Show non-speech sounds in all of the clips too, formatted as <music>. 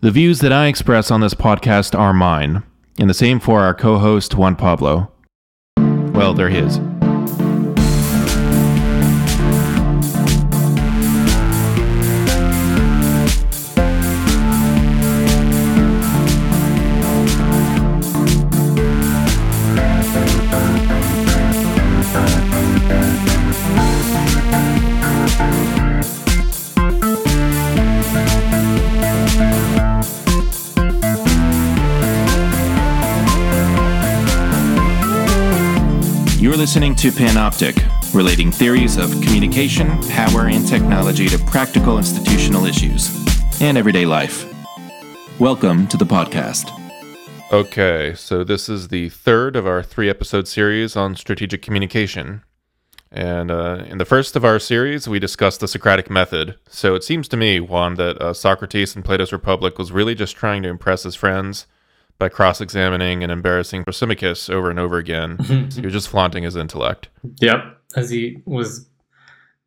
The views that I express on this podcast are mine, and the same for our co host, Juan Pablo. Well, they're his. To Panoptic, relating theories of communication, power, and technology to practical institutional issues and everyday life. Welcome to the podcast. Okay, so this is the third of our three episode series on strategic communication. And uh, in the first of our series, we discussed the Socratic method. So it seems to me, Juan, that uh, Socrates in Plato's Republic was really just trying to impress his friends by cross examining and embarrassing Thrasymachus over and over again. <laughs> he was just flaunting his intellect. Yep, as he was,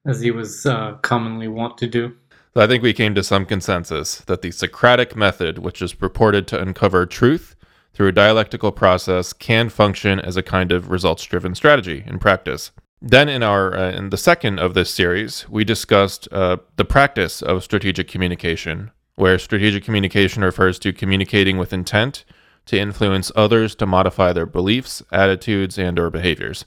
as he was uh, commonly wont to do. So I think we came to some consensus that the Socratic method, which is purported to uncover truth through a dialectical process, can function as a kind of results-driven strategy in practice. Then, in our uh, in the second of this series, we discussed uh, the practice of strategic communication, where strategic communication refers to communicating with intent to influence others to modify their beliefs, attitudes, and or behaviors.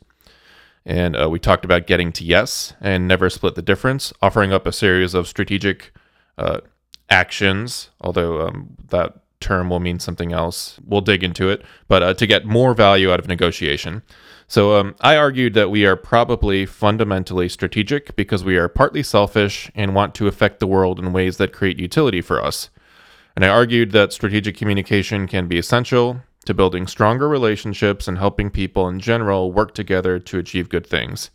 And uh, we talked about getting to yes and never split the difference, offering up a series of strategic uh, actions, although um, that term will mean something else. We'll dig into it, but uh, to get more value out of negotiation. So um, I argued that we are probably fundamentally strategic because we are partly selfish and want to affect the world in ways that create utility for us. And I argued that strategic communication can be essential to building stronger relationships and helping people in general work together to achieve good things.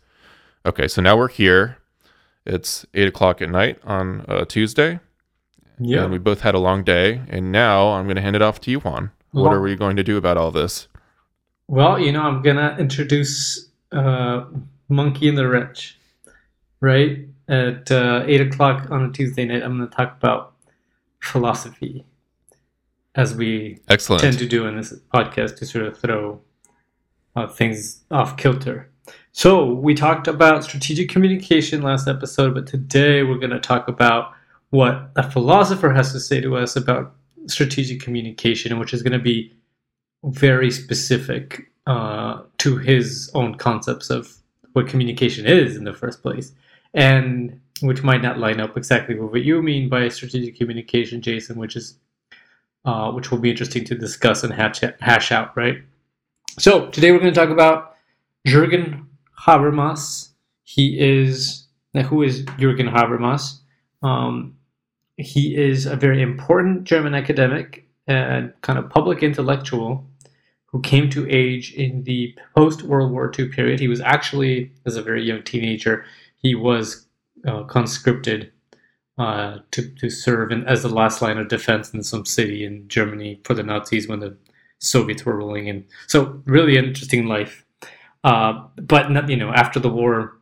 Okay, so now we're here. It's eight o'clock at night on uh, Tuesday. Yeah. And we both had a long day. And now I'm going to hand it off to you, Juan. What are we going to do about all this? Well, you know, I'm gonna introduce uh, Monkey in the Wrench, right? At uh, eight o'clock on a Tuesday night, I'm gonna talk about philosophy, as we Excellent. tend to do in this podcast to sort of throw uh, things off kilter. So we talked about strategic communication last episode, but today we're going to talk about what a philosopher has to say to us about strategic communication, which is going to be very specific uh, to his own concepts of what communication is in the first place, and which might not line up exactly with what you mean by strategic communication, Jason, which is uh, which will be interesting to discuss and hash, hash out, right? So today we're going to talk about Jürgen Habermas. He is now who is Jürgen Habermas? Um, he is a very important German academic and kind of public intellectual who came to age in the post World War II period. He was actually, as a very young teenager, he was uh, conscripted uh, to, to serve in, as the last line of defense in some city in Germany for the Nazis when the Soviets were ruling. And so, really interesting life. Uh, but not, you know, after the war,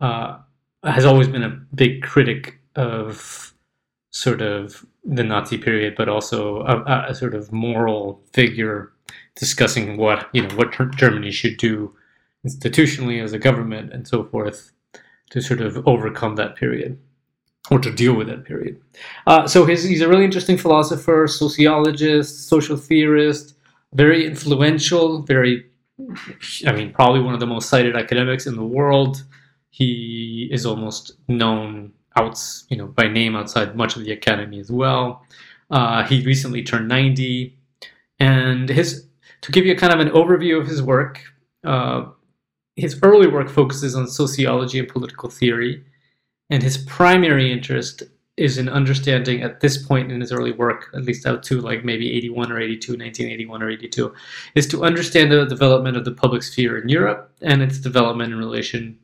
uh, has always been a big critic of sort of the Nazi period, but also a, a sort of moral figure discussing what you know what Germany should do institutionally as a government and so forth to sort of overcome that period or to deal with that period. Uh, so his, he's a really interesting philosopher, sociologist, social theorist, very influential, very, I mean, probably one of the most cited academics in the world. He is almost known out, you know, by name outside much of the academy as well. Uh, he recently turned 90, and his to give you kind of an overview of his work. Uh, his early work focuses on sociology and political theory, and his primary interest is in understanding at this point in his early work, at least out to like maybe 81 or 82, 1981 or 82, is to understand the development of the public sphere in Europe and its development in relation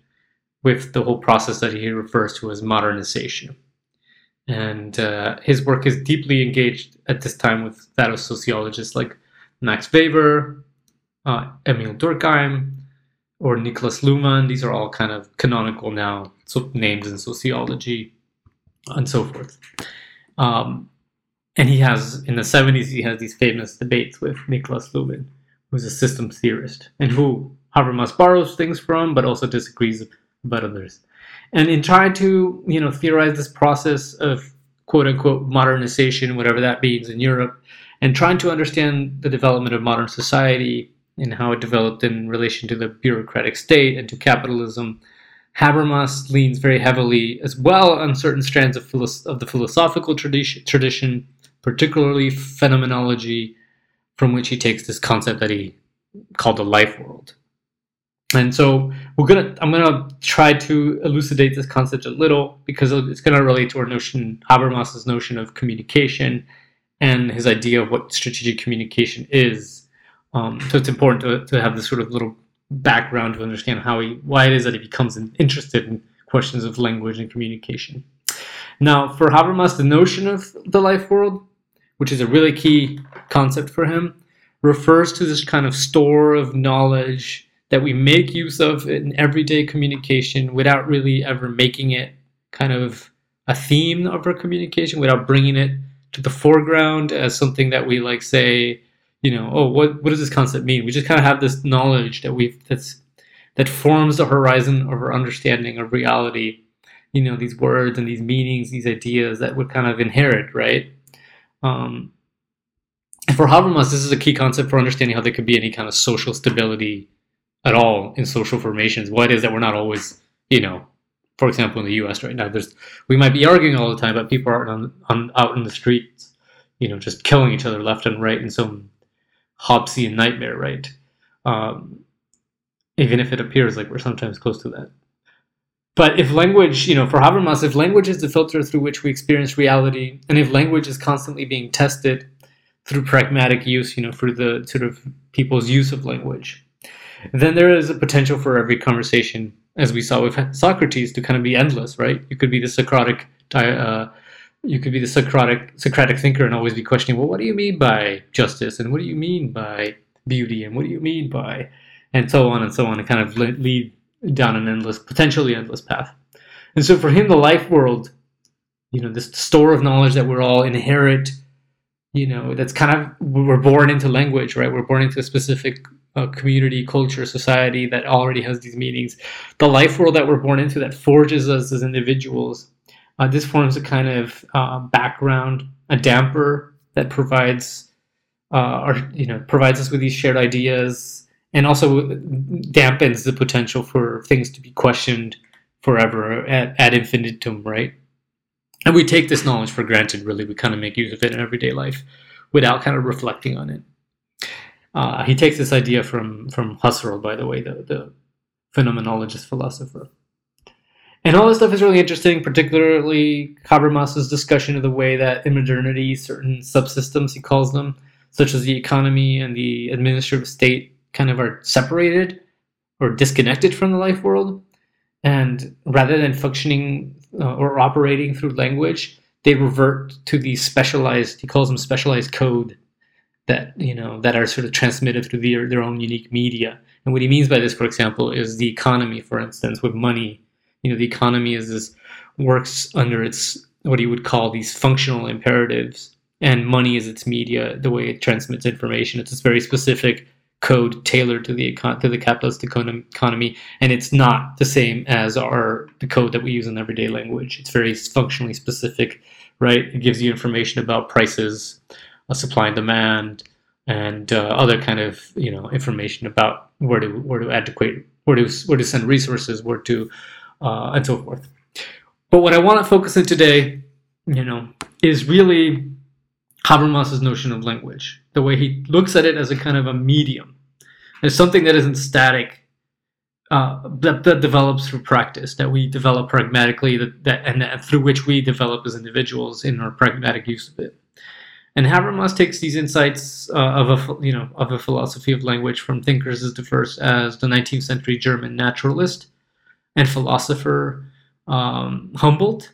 with the whole process that he refers to as modernization. And uh, his work is deeply engaged at this time with that of sociologists like Max Weber, uh, Emil Durkheim, or Niklas Luhmann. These are all kind of canonical now so names in sociology and so forth. Um, and he has in the 70s he has these famous debates with Niklas Luhmann, who's a system theorist and who Habermas borrows things from, but also disagrees about others. And in trying to you know theorize this process of quote unquote modernization, whatever that means in Europe, and trying to understand the development of modern society and how it developed in relation to the bureaucratic state and to capitalism. Habermas leans very heavily as well on certain strands of, philo- of the philosophical tradition, tradition, particularly phenomenology, from which he takes this concept that he called the life world. And so we're gonna I'm gonna try to elucidate this concept a little because it's gonna relate to our notion Habermas's notion of communication and his idea of what strategic communication is. Um, so it's important to, to have this sort of little background to understand how he why it is that he becomes interested in questions of language and communication. Now, for Habermas, the notion of the life world, which is a really key concept for him, refers to this kind of store of knowledge that we make use of in everyday communication without really ever making it kind of a theme of our communication, without bringing it to the foreground as something that we like say, you know, oh, what what does this concept mean? We just kind of have this knowledge that we that's that forms the horizon of our understanding of reality. You know, these words and these meanings, these ideas that would kind of inherit, right? Um, for Habermas, this is a key concept for understanding how there could be any kind of social stability at all in social formations. What is that we're not always, you know, for example, in the U.S. right now, there's we might be arguing all the time, but people aren't on, on out in the streets, you know, just killing each other left and right in some Hobbesian nightmare, right? Um, even if it appears like we're sometimes close to that. But if language, you know, for Habermas, if language is the filter through which we experience reality, and if language is constantly being tested through pragmatic use, you know, through the sort of people's use of language, then there is a potential for every conversation, as we saw with Socrates, to kind of be endless, right? You could be the Socratic, uh, you could be the Socratic Socratic thinker and always be questioning, well, what do you mean by justice, and what do you mean by beauty, and what do you mean by, and so on and so on, and kind of lead down an endless, potentially endless path. And so for him, the life world, you know, this store of knowledge that we're all inherit you know that's kind of we're born into language right we're born into a specific a community, culture, society that already has these meanings. The life world that we're born into that forges us as individuals. Uh, this forms a kind of uh, background, a damper that provides, uh, or you know, provides us with these shared ideas, and also dampens the potential for things to be questioned forever at, ad infinitum, right? And we take this knowledge for granted. Really, we kind of make use of it in everyday life without kind of reflecting on it. Uh, he takes this idea from from Husserl, by the way, the, the phenomenologist philosopher. And all this stuff is really interesting, particularly Habermas's discussion of the way that in modernity, certain subsystems, he calls them, such as the economy and the administrative state, kind of are separated or disconnected from the life world. And rather than functioning uh, or operating through language, they revert to the specialized, he calls them specialized code that you know that are sort of transmitted through their, their own unique media. And what he means by this, for example, is the economy, for instance, with money. You know, the economy is this works under its what you would call these functional imperatives, and money is its media, the way it transmits information. It's this very specific code tailored to the econ- to the capitalist economy, and it's not the same as our the code that we use in everyday language. It's very functionally specific, right? It gives you information about prices, supply and demand, and uh, other kind of you know information about where to where to adequate where to where to send resources, where to uh, and so forth. But what I want to focus on today, you know, is really Habermas's notion of language, the way he looks at it as a kind of a medium, as something that isn't static, uh, that, that develops through practice, that we develop pragmatically, that, that and that through which we develop as individuals in our pragmatic use of it. And Habermas takes these insights uh, of a you know of a philosophy of language from thinkers as diverse as the 19th century German naturalist and philosopher um, Humboldt,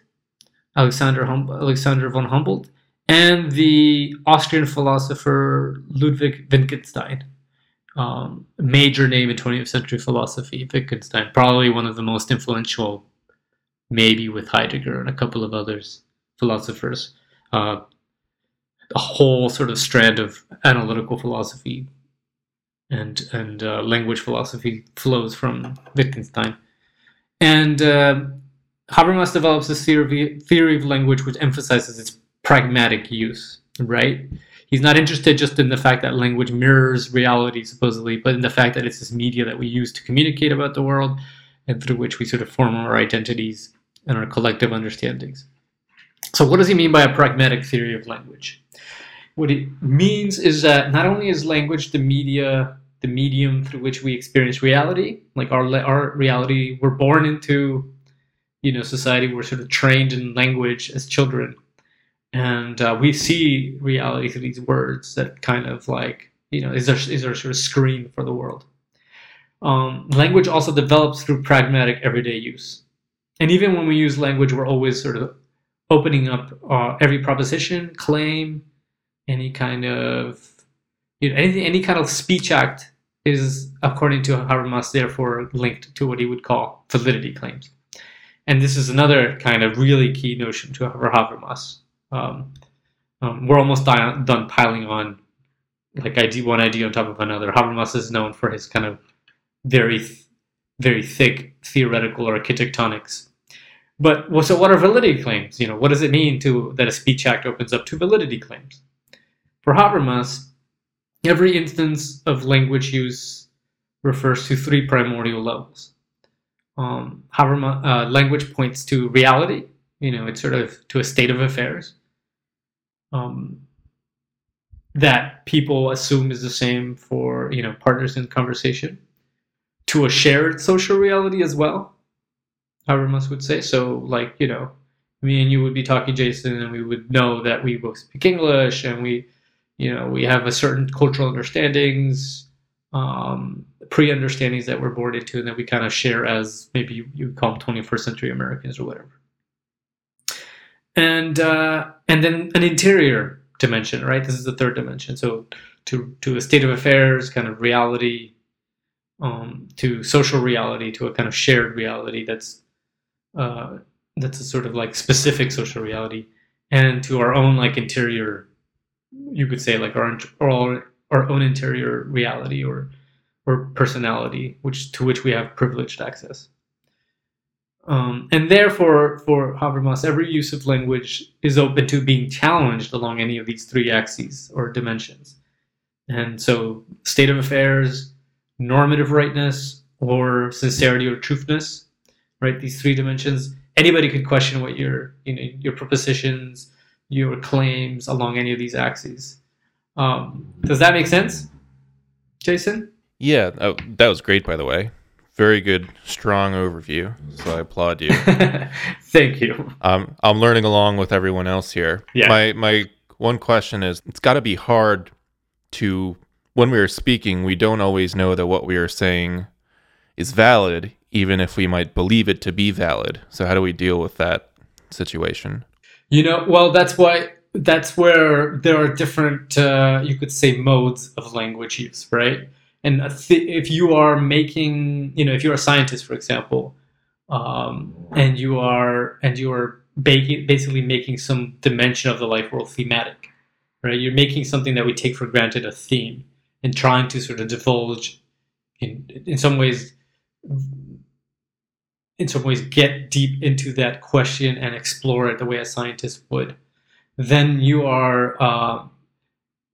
Alexander hum- Alexander von Humboldt, and the Austrian philosopher Ludwig Wittgenstein. Um, major name in 20th century philosophy, Wittgenstein, probably one of the most influential, maybe with Heidegger and a couple of others philosophers. Uh, a whole sort of strand of analytical philosophy and and uh, language philosophy flows from Wittgenstein. And uh, Habermas develops this theory theory of language which emphasizes its pragmatic use, right? He's not interested just in the fact that language mirrors reality, supposedly, but in the fact that it's this media that we use to communicate about the world and through which we sort of form our identities and our collective understandings. So, what does he mean by a pragmatic theory of language? What it means is that not only is language the media, the medium through which we experience reality, like our our reality, we're born into, you know, society. We're sort of trained in language as children, and uh, we see reality through these words that kind of like you know is our is our sort of screen for the world. Um, language also develops through pragmatic everyday use, and even when we use language, we're always sort of opening up uh, every proposition, claim, any kind of you know any, any kind of speech act is according to Habermas therefore linked to what he would call validity claims. And this is another kind of really key notion to Habermas um, um, we're almost done, done piling on like idea one idea on top of another. Habermas is known for his kind of very very thick theoretical architectonics. But well, so what are validity claims? You know, what does it mean to that a speech act opens up to validity claims? For Habermas, every instance of language use refers to three primordial levels. Um, Habermas, uh, language points to reality. You know, it's sort of to a state of affairs um, that people assume is the same for you know partners in conversation to a shared social reality as well However, Habermas would say so like you know me and you would be talking jason and we would know that we both speak english and we you know we have a certain cultural understandings um, pre-understandings that we're born into and that we kind of share as maybe you, you call them 21st century americans or whatever and uh, and then an interior dimension, right? This is the third dimension. So to to a state of affairs, kind of reality, um, to social reality, to a kind of shared reality that's uh, that's a sort of like specific social reality, and to our own like interior, you could say like our our our own interior reality or or personality, which to which we have privileged access. Um, and therefore, for Habermas, every use of language is open to being challenged along any of these three axes or dimensions. And so, state of affairs, normative rightness, or sincerity or truthness, right? These three dimensions. Anybody could question what your, you know, your propositions, your claims along any of these axes. Um, does that make sense, Jason? Yeah, oh, that was great, by the way very good, strong overview. So I applaud you. <laughs> Thank you. Um, I'm learning along with everyone else here. Yeah. My my one question is, it's got to be hard to when we are speaking, we don't always know that what we are saying is valid, even if we might believe it to be valid. So how do we deal with that situation? You know, well, that's why that's where there are different, uh, you could say, modes of language use, right? and if you are making you know if you're a scientist for example um, and you are and you are basically making some dimension of the life world thematic right you're making something that we take for granted a theme and trying to sort of divulge in in some ways in some ways get deep into that question and explore it the way a scientist would. Then you are uh,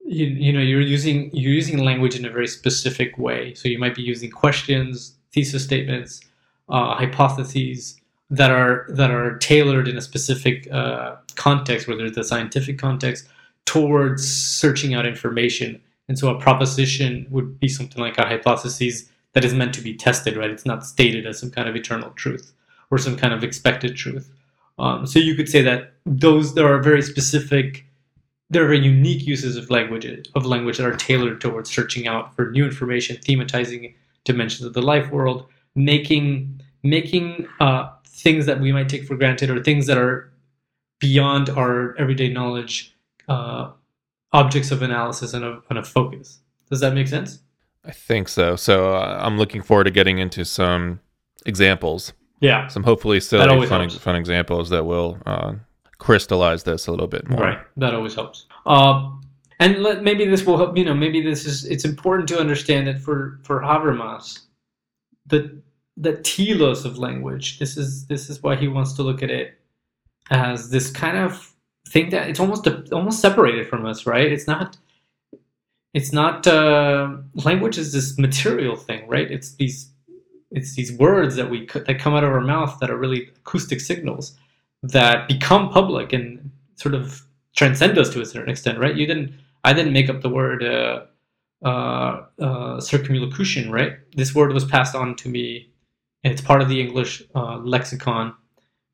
you, you know you're using you're using language in a very specific way. So you might be using questions thesis statements uh, hypotheses that are that are tailored in a specific uh, context whether it's a scientific context towards searching out information. And so a proposition would be something like a hypothesis that is meant to be tested right it's not stated as some kind of eternal truth or some kind of expected truth um, so you could say that those there are very specific there are very unique uses of language of language that are tailored towards searching out for new information, thematizing dimensions of the life world, making making uh, things that we might take for granted or things that are beyond our everyday knowledge uh, objects of analysis and of, and of focus. Does that make sense? I think so. So uh, I'm looking forward to getting into some examples. Yeah. Some hopefully silly, fun, fun examples that will uh, crystallize this a little bit more. Right. That always helps. Uh, and let, maybe this will help. You know, maybe this is. It's important to understand that for for Habermas, the the telos of language. This is this is why he wants to look at it as this kind of thing that it's almost almost separated from us, right? It's not. It's not uh, language is this material thing, right? It's these it's these words that we that come out of our mouth that are really acoustic signals that become public and sort of transcend us to a certain extent, right? You didn't I didn't make up the word uh, uh, uh, circumlocution, right? This word was passed on to me, and it's part of the English uh, lexicon,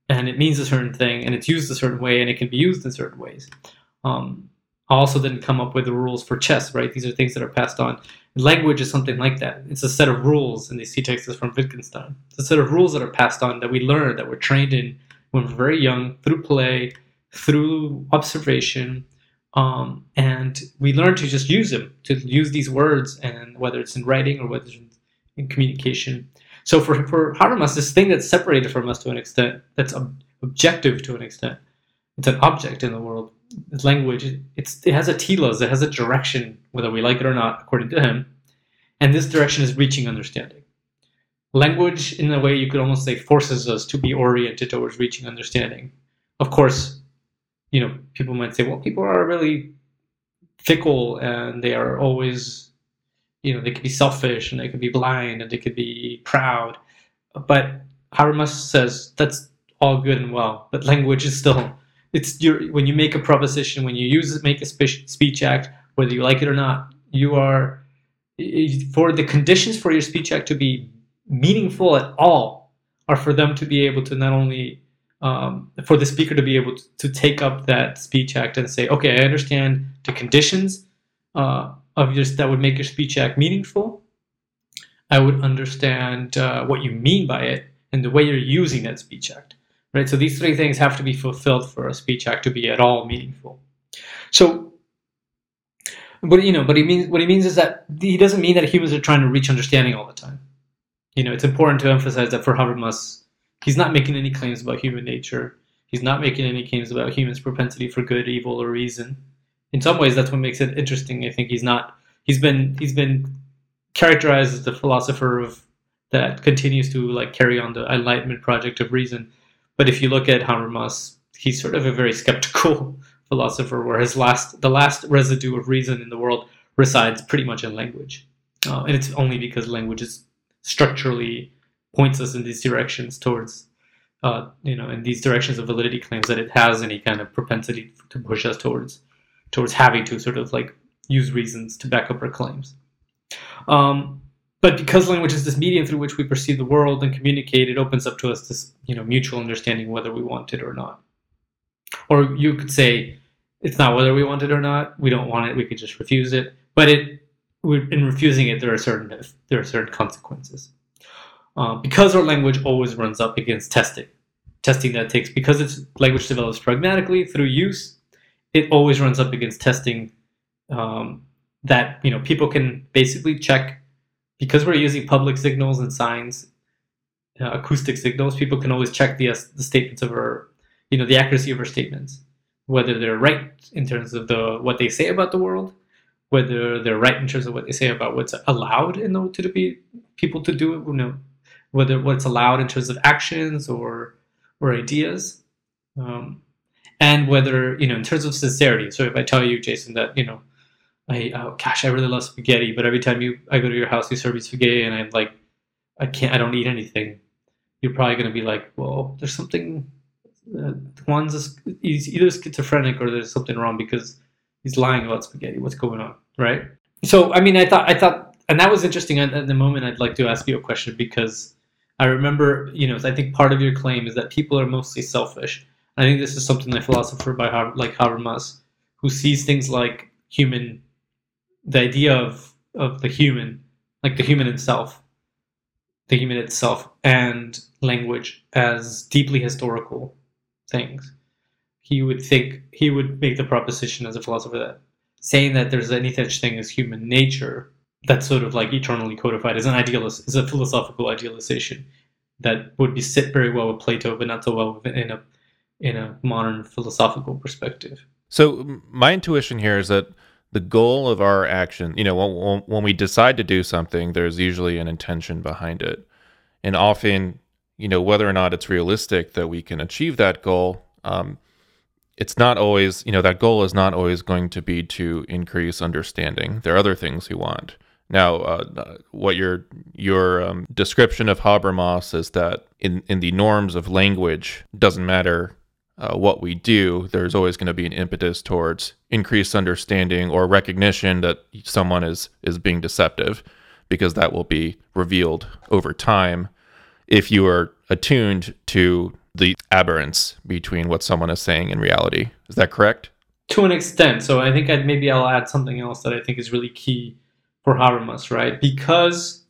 and it means a certain thing, and it's used a certain way, and it can be used in certain ways. Um, also didn't come up with the rules for chess, right? These are things that are passed on. Language is something like that. It's a set of rules, and the sea text is from Wittgenstein. It's a set of rules that are passed on that we learn, that we're trained in when we're very young, through play, through observation, um, and we learn to just use them, to use these words, and whether it's in writing or whether it's in communication. So for, for Habermas, this thing that's separated from us to an extent, that's ob- objective to an extent, it's an object in the world. Language, it's, it has a telos, it has a direction, whether we like it or not, according to him. And this direction is reaching understanding. Language, in a way, you could almost say, forces us to be oriented towards reaching understanding. Of course, you know, people might say, well, people are really fickle and they are always, you know, they could be selfish and they could be blind and they could be proud. But Habermas says that's all good and well, but language is still, it's your, when you make a proposition, when you use make a speech act, whether you like it or not, you are, for the conditions for your speech act to be meaningful at all are for them to be able to not only um, for the speaker to be able to, to, take up that speech act and say, okay, I understand the conditions uh, of your that would make your speech act meaningful. I would understand uh, what you mean by it and the way you're using that speech act. Right. So these three things have to be fulfilled for a speech act to be at all meaningful. So, but you know, but he means what he means is that he doesn't mean that humans are trying to reach understanding all the time. You know, it's important to emphasize that for Habermas, he's not making any claims about human nature. He's not making any claims about humans' propensity for good, evil, or reason. In some ways, that's what makes it interesting. I think he's not. He's been he's been characterized as the philosopher of that continues to like carry on the Enlightenment project of reason. But if you look at Habermas, he's sort of a very skeptical <laughs> philosopher, where his last the last residue of reason in the world resides pretty much in language, uh, and it's only because language is structurally points us in these directions towards uh, you know in these directions of validity claims that it has any kind of propensity to push us towards towards having to sort of like use reasons to back up our claims. Um, but because language is this medium through which we perceive the world and communicate it opens up to us this you know mutual understanding whether we want it or not. Or you could say it's not whether we want it or not. We don't want it. We could just refuse it. But it in refusing it there are certain there are certain consequences. Uh, because our language always runs up against testing. Testing that takes, because it's language develops pragmatically through use, it always runs up against testing um, that you know people can basically check because we're using public signals and signs, uh, acoustic signals. People can always check the the statements of our, you know, the accuracy of our statements, whether they're right in terms of the what they say about the world, whether they're right in terms of what they say about what's allowed in the to be people to do, you know, whether what's allowed in terms of actions or or ideas, um, and whether you know in terms of sincerity. So if I tell you, Jason, that you know, I oh gosh, I really love spaghetti, but every time you I go to your house, you serve me spaghetti, and I'm like, I can't, I don't eat anything. You're probably going to be like, well, there's something. Uh, Juan's he's either schizophrenic or there's something wrong because he's lying about spaghetti. What's going on, right? So I mean, I thought I thought, and that was interesting. At, at the moment, I'd like to ask you a question because I remember, you know, I think part of your claim is that people are mostly selfish. I think this is something that philosopher by Har- like Habermas, who sees things like human, the idea of of the human, like the human itself, the human itself, and language as deeply historical things. He would think he would make the proposition as a philosopher that saying that there's any such thing as human nature that's sort of like eternally codified as an idealist, is a philosophical idealization that would be sit very well with Plato, but not so well in a in a modern philosophical perspective. So my intuition here is that the goal of our action, you know, when, when we decide to do something, there's usually an intention behind it, and often, you know, whether or not it's realistic that we can achieve that goal, um, it's not always, you know, that goal is not always going to be to increase understanding. There are other things we want. Now, uh, what your your um, description of Habermas is that in in the norms of language doesn't matter uh, what we do. There's always going to be an impetus towards increased understanding or recognition that someone is is being deceptive, because that will be revealed over time if you are attuned to the aberrance between what someone is saying and reality. Is that correct? To an extent. So I think I'd, maybe I'll add something else that I think is really key for Habermas, right? Because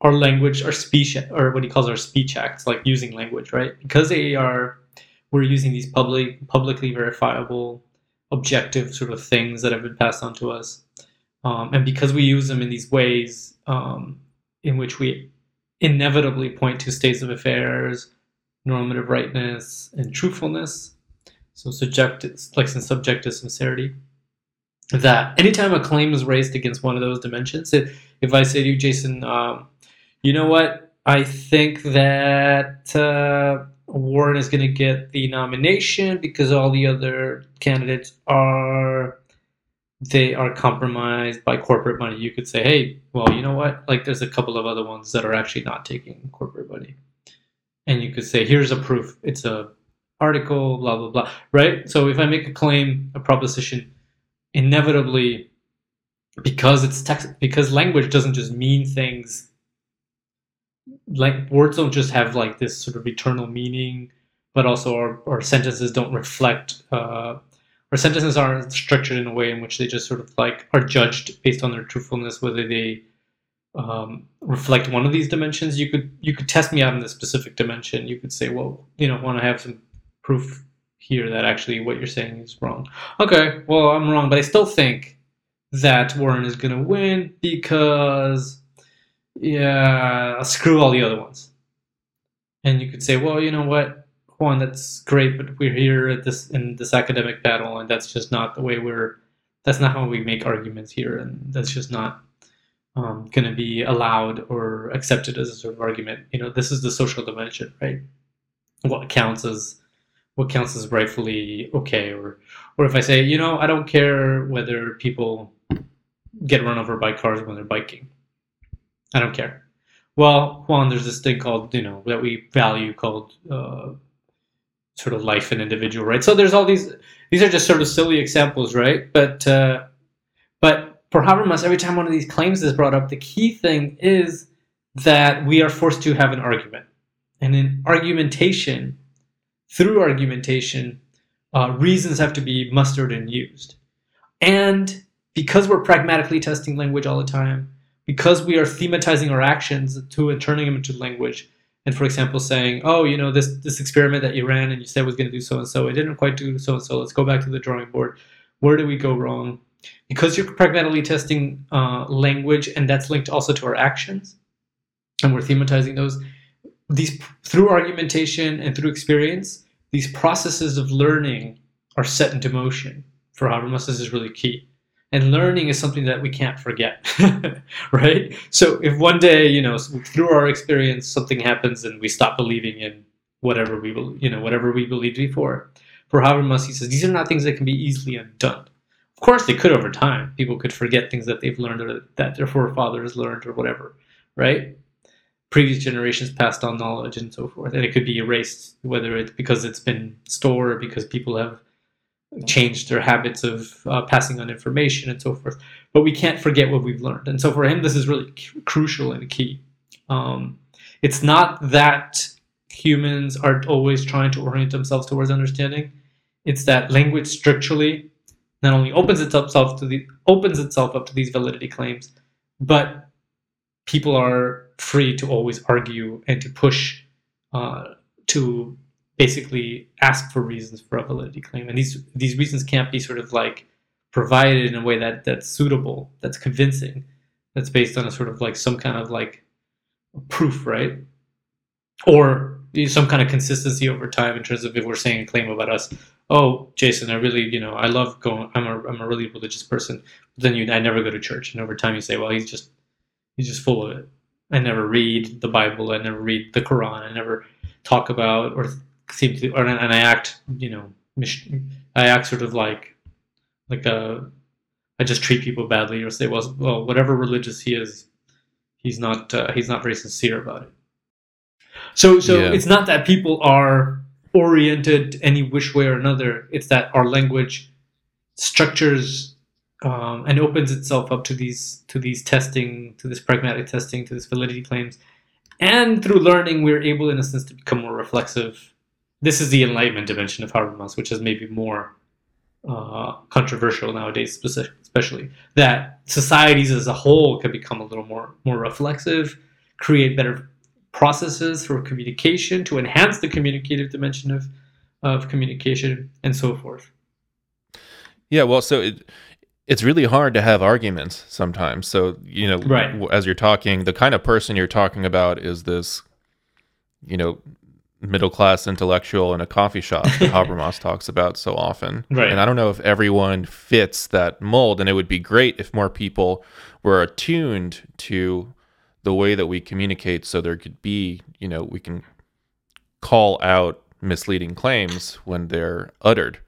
our language, our speech, or what he calls our speech acts, like using language, right? Because they are, we're using these public, publicly verifiable, objective sort of things that have been passed on to us, um, and because we use them in these ways um, in which we inevitably point to states of affairs, normative rightness, and truthfulness. So subjective, like some subjective sincerity that anytime a claim is raised against one of those dimensions, if I say to you, Jason, um, you know what, I think that uh, Warren is going to get the nomination because all the other candidates are they are compromised by corporate money. You could say, hey, well, you know what, like there's a couple of other ones that are actually not taking corporate money, and you could say, here's a proof. It's a article, blah blah blah, right? So if I make a claim, a proposition inevitably because it's text because language doesn't just mean things like words don't just have like this sort of eternal meaning but also our, our sentences don't reflect uh, our sentences aren't structured in a way in which they just sort of like are judged based on their truthfulness whether they um, reflect one of these dimensions you could you could test me out in this specific dimension you could say well you know want to have some proof here that actually what you're saying is wrong. Okay, well, I'm wrong, but I still think that Warren is going to win because, yeah, screw all the other ones. And you could say, well, you know what, Juan, that's great, but we're here at this in this academic battle, and that's just not the way we're. That's not how we make arguments here, and that's just not um, going to be allowed or accepted as a sort of argument. You know, this is the social dimension, right? What counts as what counts as rightfully okay or or if i say you know i don't care whether people get run over by cars when they're biking i don't care. Well juan there's this thing called you know that we value called uh, sort of life and individual right? So there's all these these are just sort of silly examples right? But uh, but for habermas every time one of these claims is brought up the key thing is that we are forced to have an argument. And in argumentation through argumentation, uh, reasons have to be mustered and used. And because we're pragmatically testing language all the time, because we are thematizing our actions to and turning them into language, and for example, saying, "Oh, you know, this this experiment that you ran and you said was going to do so and so, it didn't quite do so and so. Let's go back to the drawing board. Where did we go wrong?" Because you're pragmatically testing uh, language, and that's linked also to our actions, and we're thematizing those these through argumentation and through experience, these processes of learning are set into motion. For Habermas, this is really key. And learning is something that we can't forget, <laughs> right? So if one day, you know, through our experience, something happens and we stop believing in whatever we, you know, whatever we believed before, for Habermas, he says these are not things that can be easily undone. Of course, they could over time. People could forget things that they've learned or that their forefathers learned or whatever, right? previous generations passed on knowledge and so forth and it could be erased whether it's because it's been stored or because people have changed their habits of uh, passing on information and so forth. But we can't forget what we've learned. And so for him this is really c- crucial and key. Um, it's not that humans are always trying to orient themselves towards understanding. It's that language structurally not only opens itself to the opens itself up to these validity claims but people are free to always argue and to push uh, to basically ask for reasons for a validity claim. And these these reasons can't be sort of like provided in a way that that's suitable, that's convincing, that's based on a sort of like some kind of like proof, right? Or some kind of consistency over time in terms of if we're saying a claim about us. Oh, Jason, I really, you know, I love going. I'm a, I'm a really religious person. But then you, I never go to church, and over time you say, well, he's just, he's just full of it. I never read the Bible. I never read the Quran. I never talk about or seem to, or and I act, you know, I act sort of like, like a, I just treat people badly or say, well, well, whatever religious he is, he's not, uh, he's not very sincere about it. So, so yeah. it's not that people are oriented any which way or another. It's that our language structures um, and opens itself up to these to these testing, to this pragmatic testing, to this validity claims, and through learning, we're able, in a sense, to become more reflexive. This is the enlightenment dimension of Habermas, which is maybe more uh, controversial nowadays, especially that societies as a whole can become a little more more reflexive, create better processes for communication to enhance the communicative dimension of of communication and so forth. Yeah, well, so it, it's really hard to have arguments sometimes. So, you know, right. as you're talking, the kind of person you're talking about is this, you know, middle class intellectual in a coffee shop that <laughs> Habermas talks about so often. Right. And I don't know if everyone fits that mold. And it would be great if more people were attuned to the way that we communicate so there could be, you know, we can call out misleading claims when they're uttered.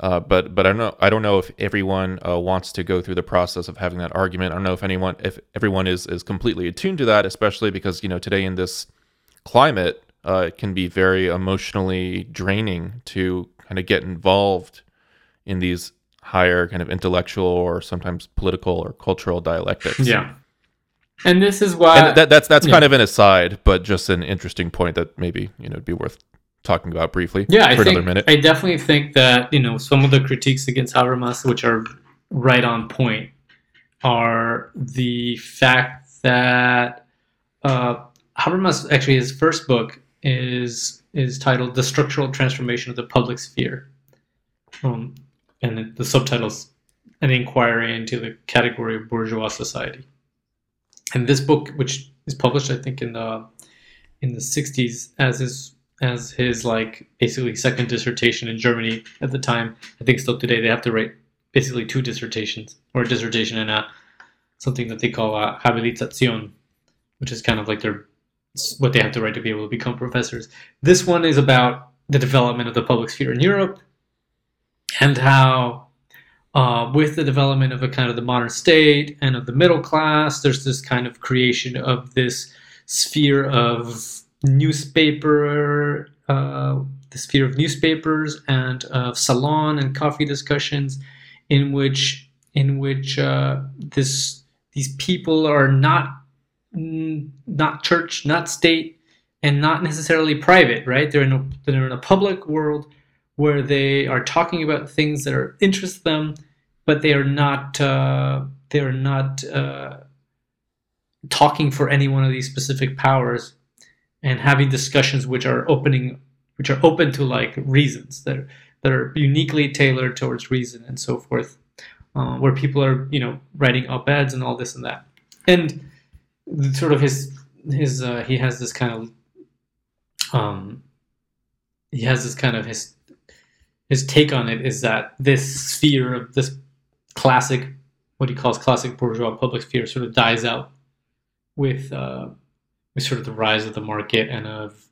Uh, but but I don't know I don't know if everyone uh, wants to go through the process of having that argument. I don't know if anyone if everyone is is completely attuned to that, especially because you know today in this climate uh, it can be very emotionally draining to kind of get involved in these higher kind of intellectual or sometimes political or cultural dialectics. Yeah. And this is why and that, that's that's yeah. kind of an aside, but just an interesting point that maybe you know it'd be worth talking about briefly. Yeah, I think, minute. I definitely think that you know some of the critiques against Habermas, which are right on point, are the fact that uh, Habermas actually his first book is is titled "The Structural Transformation of the Public Sphere," um, and the subtitles "An Inquiry into the Category of Bourgeois Society." And this book, which is published, I think in the in the '60s, as his as his like basically second dissertation in Germany at the time. I think still today they have to write basically two dissertations or a dissertation and a something that they call a habilitation, which is kind of like their what they have to right to be able to become professors. This one is about the development of the public sphere in Europe and how uh, with the development of a kind of the modern state and of the middle class, there's this kind of creation of this sphere of newspaper, uh, the sphere of newspapers and of salon and coffee discussions, in which in which uh, this these people are not not church, not state, and not necessarily private. Right? They're in a they're in a public world where they are talking about things that are interest them, but they are not uh, they are not uh, talking for any one of these specific powers and having discussions which are opening which are open to like reasons that are, that are uniquely tailored towards reason and so forth uh, where people are you know writing op-eds and all this and that and sort of his his uh, he has this kind of um he has this kind of his his take on it is that this sphere of this classic what he calls classic bourgeois public sphere sort of dies out with uh, with sort of the rise of the market and of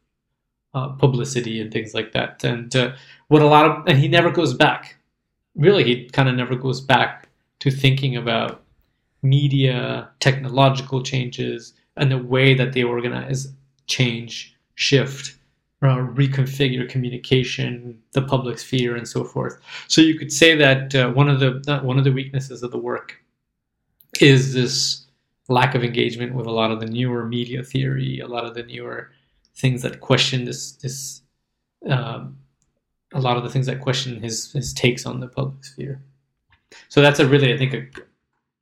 uh, publicity and things like that. And uh, what a lot of and he never goes back. Really, he kind of never goes back to thinking about media, technological changes, and the way that they organize, change, shift, uh, reconfigure communication, the public sphere, and so forth. So you could say that uh, one of the one of the weaknesses of the work is this lack of engagement with a lot of the newer media theory, a lot of the newer things that question this this um, a lot of the things that question his his takes on the public sphere. So that's a really I think a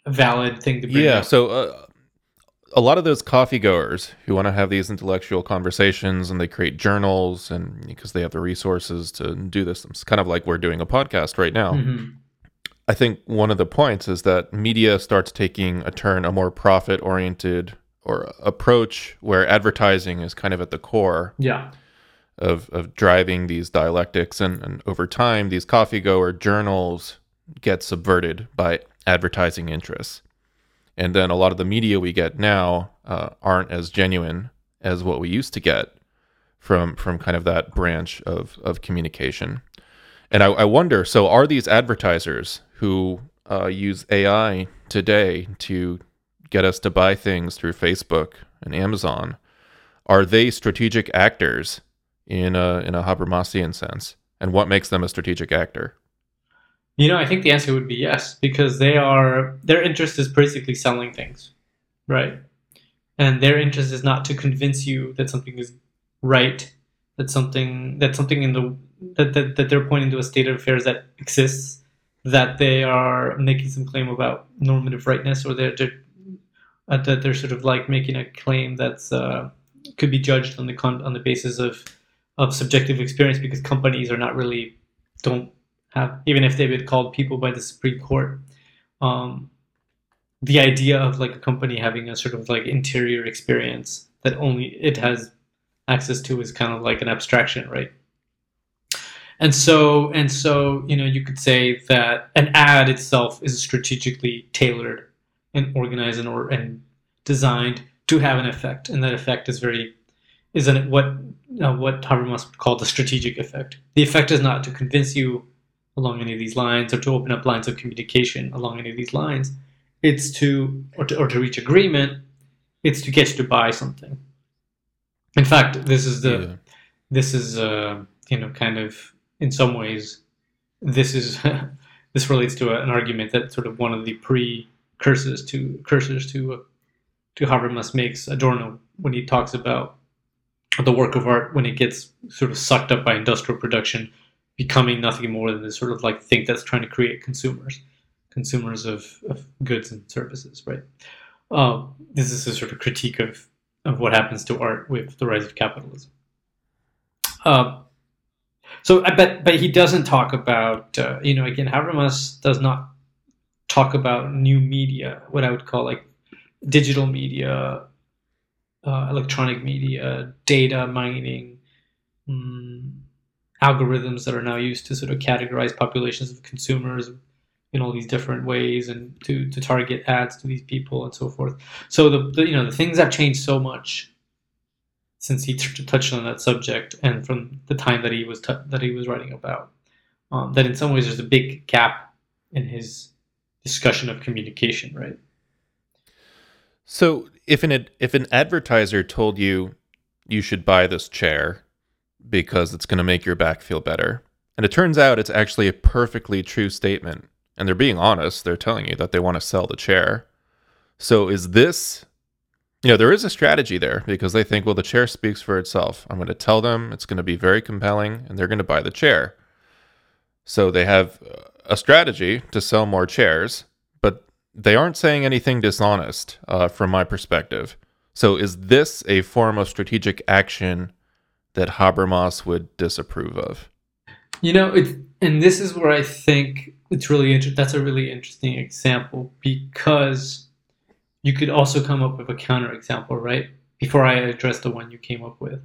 valid thing to bring yeah. Up. So. Uh, a lot of those coffee goers who want to have these intellectual conversations and they create journals and because they have the resources to do this it's kind of like we're doing a podcast right now mm-hmm. I think one of the points is that media starts taking a turn, a more profit oriented or approach where advertising is kind of at the core. Yeah. of, of driving these dialectics. And, and over time, these coffee goer journals get subverted by advertising interests. And then a lot of the media we get now uh, aren't as genuine as what we used to get from from kind of that branch of, of communication. And I, I wonder so, are these advertisers who uh, use AI today to get us to buy things through Facebook and Amazon, are they strategic actors in a in a Habermasian sense? And what makes them a strategic actor? You know, I think the answer would be yes, because they are their interest is basically selling things, right? And their interest is not to convince you that something is right, that something that something in the that, that, that they're pointing to a state of affairs that exists, that they are making some claim about normative rightness, or they're, they're uh, that they're sort of like making a claim that's uh, could be judged on the con- on the basis of of subjective experience because companies are not really don't have even if they've been called people by the Supreme Court. Um, the idea of like a company having a sort of like interior experience that only it has access to is kind of like an abstraction, right? And so and so, you know, you could say that an ad itself is strategically tailored and organized and or and designed to have an effect, and that effect is very is an, what uh, what Habermas would call the strategic effect. The effect is not to convince you along any of these lines or to open up lines of communication along any of these lines. It's to or to, or to reach agreement. It's to get you to buy something. In fact, this is the yeah. this is uh, you know kind of in some ways this is <laughs> this relates to an argument that sort of one of the precursors to cursors to uh, to Habermas makes Adorno when he talks about the work of art when it gets sort of sucked up by industrial production, becoming nothing more than this sort of like thing that's trying to create consumers, consumers of, of goods and services, right? Um, this is a sort of critique of of what happens to art with the rise of capitalism. Uh, so I bet, but he doesn't talk about, uh, you know, again, Habermas does not talk about new media, what I would call like digital media, uh, electronic media, data mining, um, algorithms that are now used to sort of categorize populations of consumers in all these different ways and to, to target ads to these people and so forth. So the, the you know the things have changed so much since he t- touched on that subject and from the time that he was t- that he was writing about um, that in some ways there's a big gap in his discussion of communication, right? So if an if an advertiser told you you should buy this chair because it's going to make your back feel better, and it turns out it's actually a perfectly true statement, and they're being honest, they're telling you that they want to sell the chair. So is this you know, there is a strategy there because they think, well, the chair speaks for itself. I'm going to tell them it's going to be very compelling and they're going to buy the chair. So they have a strategy to sell more chairs, but they aren't saying anything dishonest uh, from my perspective. So is this a form of strategic action that Habermas would disapprove of? You know, it's, and this is where I think it's really interesting. That's a really interesting example because you could also come up with a counterexample, right? Before I address the one you came up with.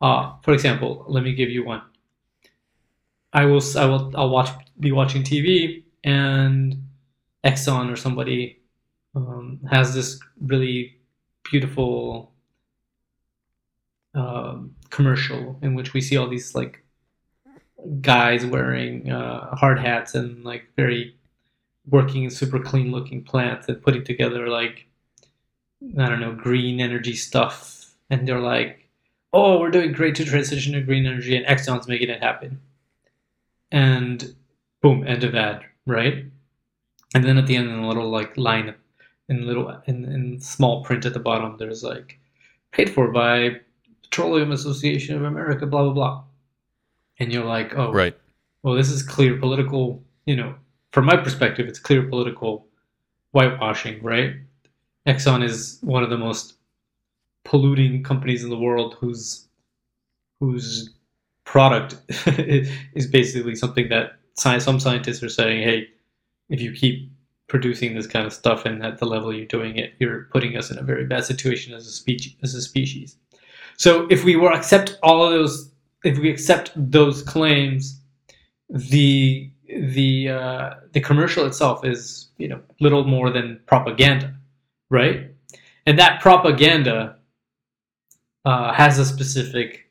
Uh, for example, let me give you one. I will, I will, I'll watch, be watching TV, and Exxon or somebody um, has this really beautiful uh, commercial in which we see all these like guys wearing uh, hard hats and like very working in super clean looking plants and putting together like I don't know, green energy stuff. And they're like, oh, we're doing great to transition to green energy, and Exxon's making it happen. And boom, end of ad, right? And then at the end, in a little like line, in little in, in small print at the bottom, there's like paid for by Petroleum Association of America, blah blah blah. And you're like, oh, right. Well, this is clear political. You know, from my perspective, it's clear political whitewashing, right? Exxon is one of the most polluting companies in the world whose whose product <laughs> is basically something that some scientists are saying, hey, if you keep producing this kind of stuff and at the level you're doing it, you're putting us in a very bad situation as a species. As a species. So if we were accept all of those if we accept those claims, the the uh, the commercial itself is you know little more than propaganda, right? And that propaganda uh, has a specific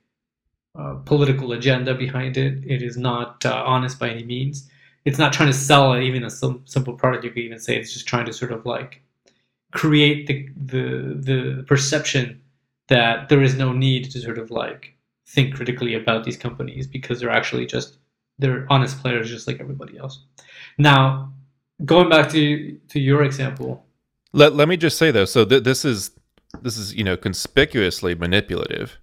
uh, political agenda behind it. It is not uh, honest by any means. It's not trying to sell even a sim- simple product. You could even say it's just trying to sort of like create the the the perception that there is no need to sort of like think critically about these companies because they're actually just they're honest players just like everybody else. Now, going back to to your example, let let me just say though, so th- this is this is you know conspicuously manipulative,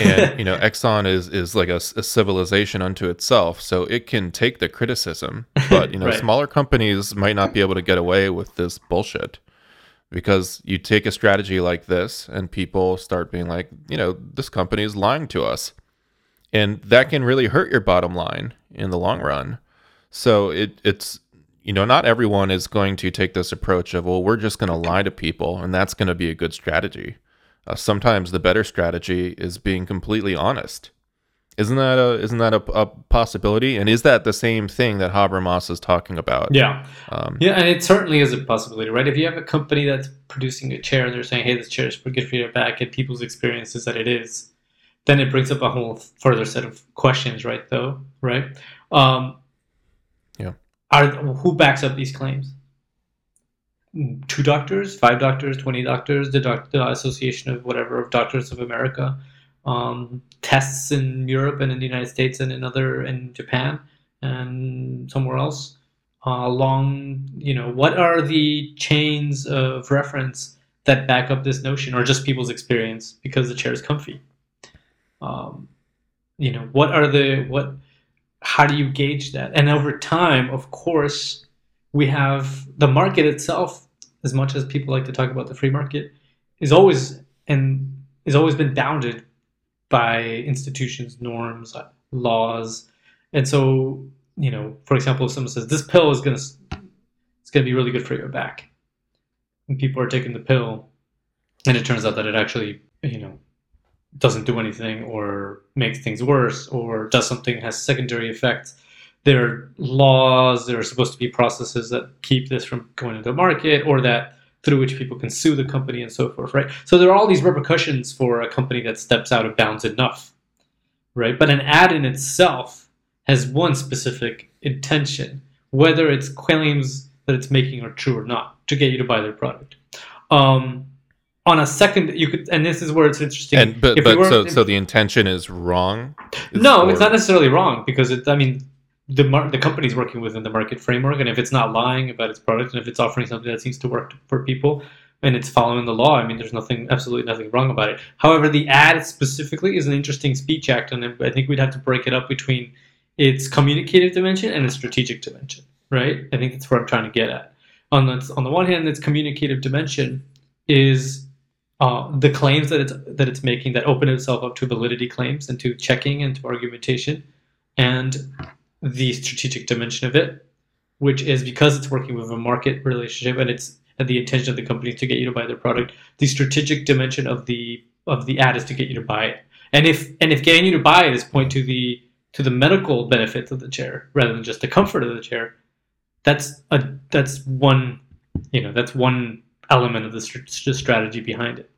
and <laughs> you know Exxon is is like a, a, civilization unto itself, so it can take the criticism, but you know <laughs> right. smaller companies might not be able to get away with this bullshit because you take a strategy like this and people start being like, you know, this company is lying to us. And that can really hurt your bottom line in the long run. So it it's you know, not everyone is going to take this approach of, well, we're just going to lie to people and that's going to be a good strategy. Uh, sometimes the better strategy is being completely honest isn't that a isn't that a, a, possibility? And is that the same thing that Habermas is talking about? Yeah, um, yeah, and it certainly is a possibility, right? If you have a company that's producing a chair and they're saying, "Hey, this chair is good for your back," and people's experience is that it is, then it brings up a whole further set of questions, right? Though, right? Um, yeah. Are who backs up these claims? Two doctors, five doctors, twenty doctors, the, doc, the Association of whatever of Doctors of America um, tests in Europe and in the United States and in other in Japan and somewhere else. Uh, along, you know, what are the chains of reference that back up this notion, or just people's experience because the chair is comfy? Um, you know, what are the what? How do you gauge that? And over time, of course, we have the market itself. As much as people like to talk about the free market, is always and is always been bounded by institutions, norms, laws. And so, you know, for example, if someone says this pill is gonna it's gonna be really good for your back, and people are taking the pill, and it turns out that it actually, you know, doesn't do anything or makes things worse or does something has secondary effects. There are laws, there are supposed to be processes that keep this from going into the market or that through which people can sue the company and so forth, right? So there are all these repercussions for a company that steps out of bounds enough, right? But an ad in itself has one specific intention, whether its claims that it's making are true or not, to get you to buy their product. Um, on a second, you could, and this is where it's interesting. And but, but so so the intention is wrong. no, or... it's not necessarily wrong because it. I mean, the mar- the company's working within the market framework, and if it's not lying about its product, and if it's offering something that seems to work for people, and it's following the law, I mean, there's nothing, absolutely nothing wrong about it. However, the ad specifically is an interesting speech act, and I think we'd have to break it up between its communicative dimension and its strategic dimension, right? I think that's where I'm trying to get at. On the on the one hand, its communicative dimension is uh, the claims that it's that it's making that open itself up to validity claims and to checking and to argumentation, and the strategic dimension of it, which is because it's working with a market relationship and it's and the intention of the company to get you to buy their product. The strategic dimension of the of the ad is to get you to buy it. And if and if getting you to buy it is point to the to the medical benefits of the chair rather than just the comfort of the chair, that's a that's one you know that's one element of the st- strategy behind it.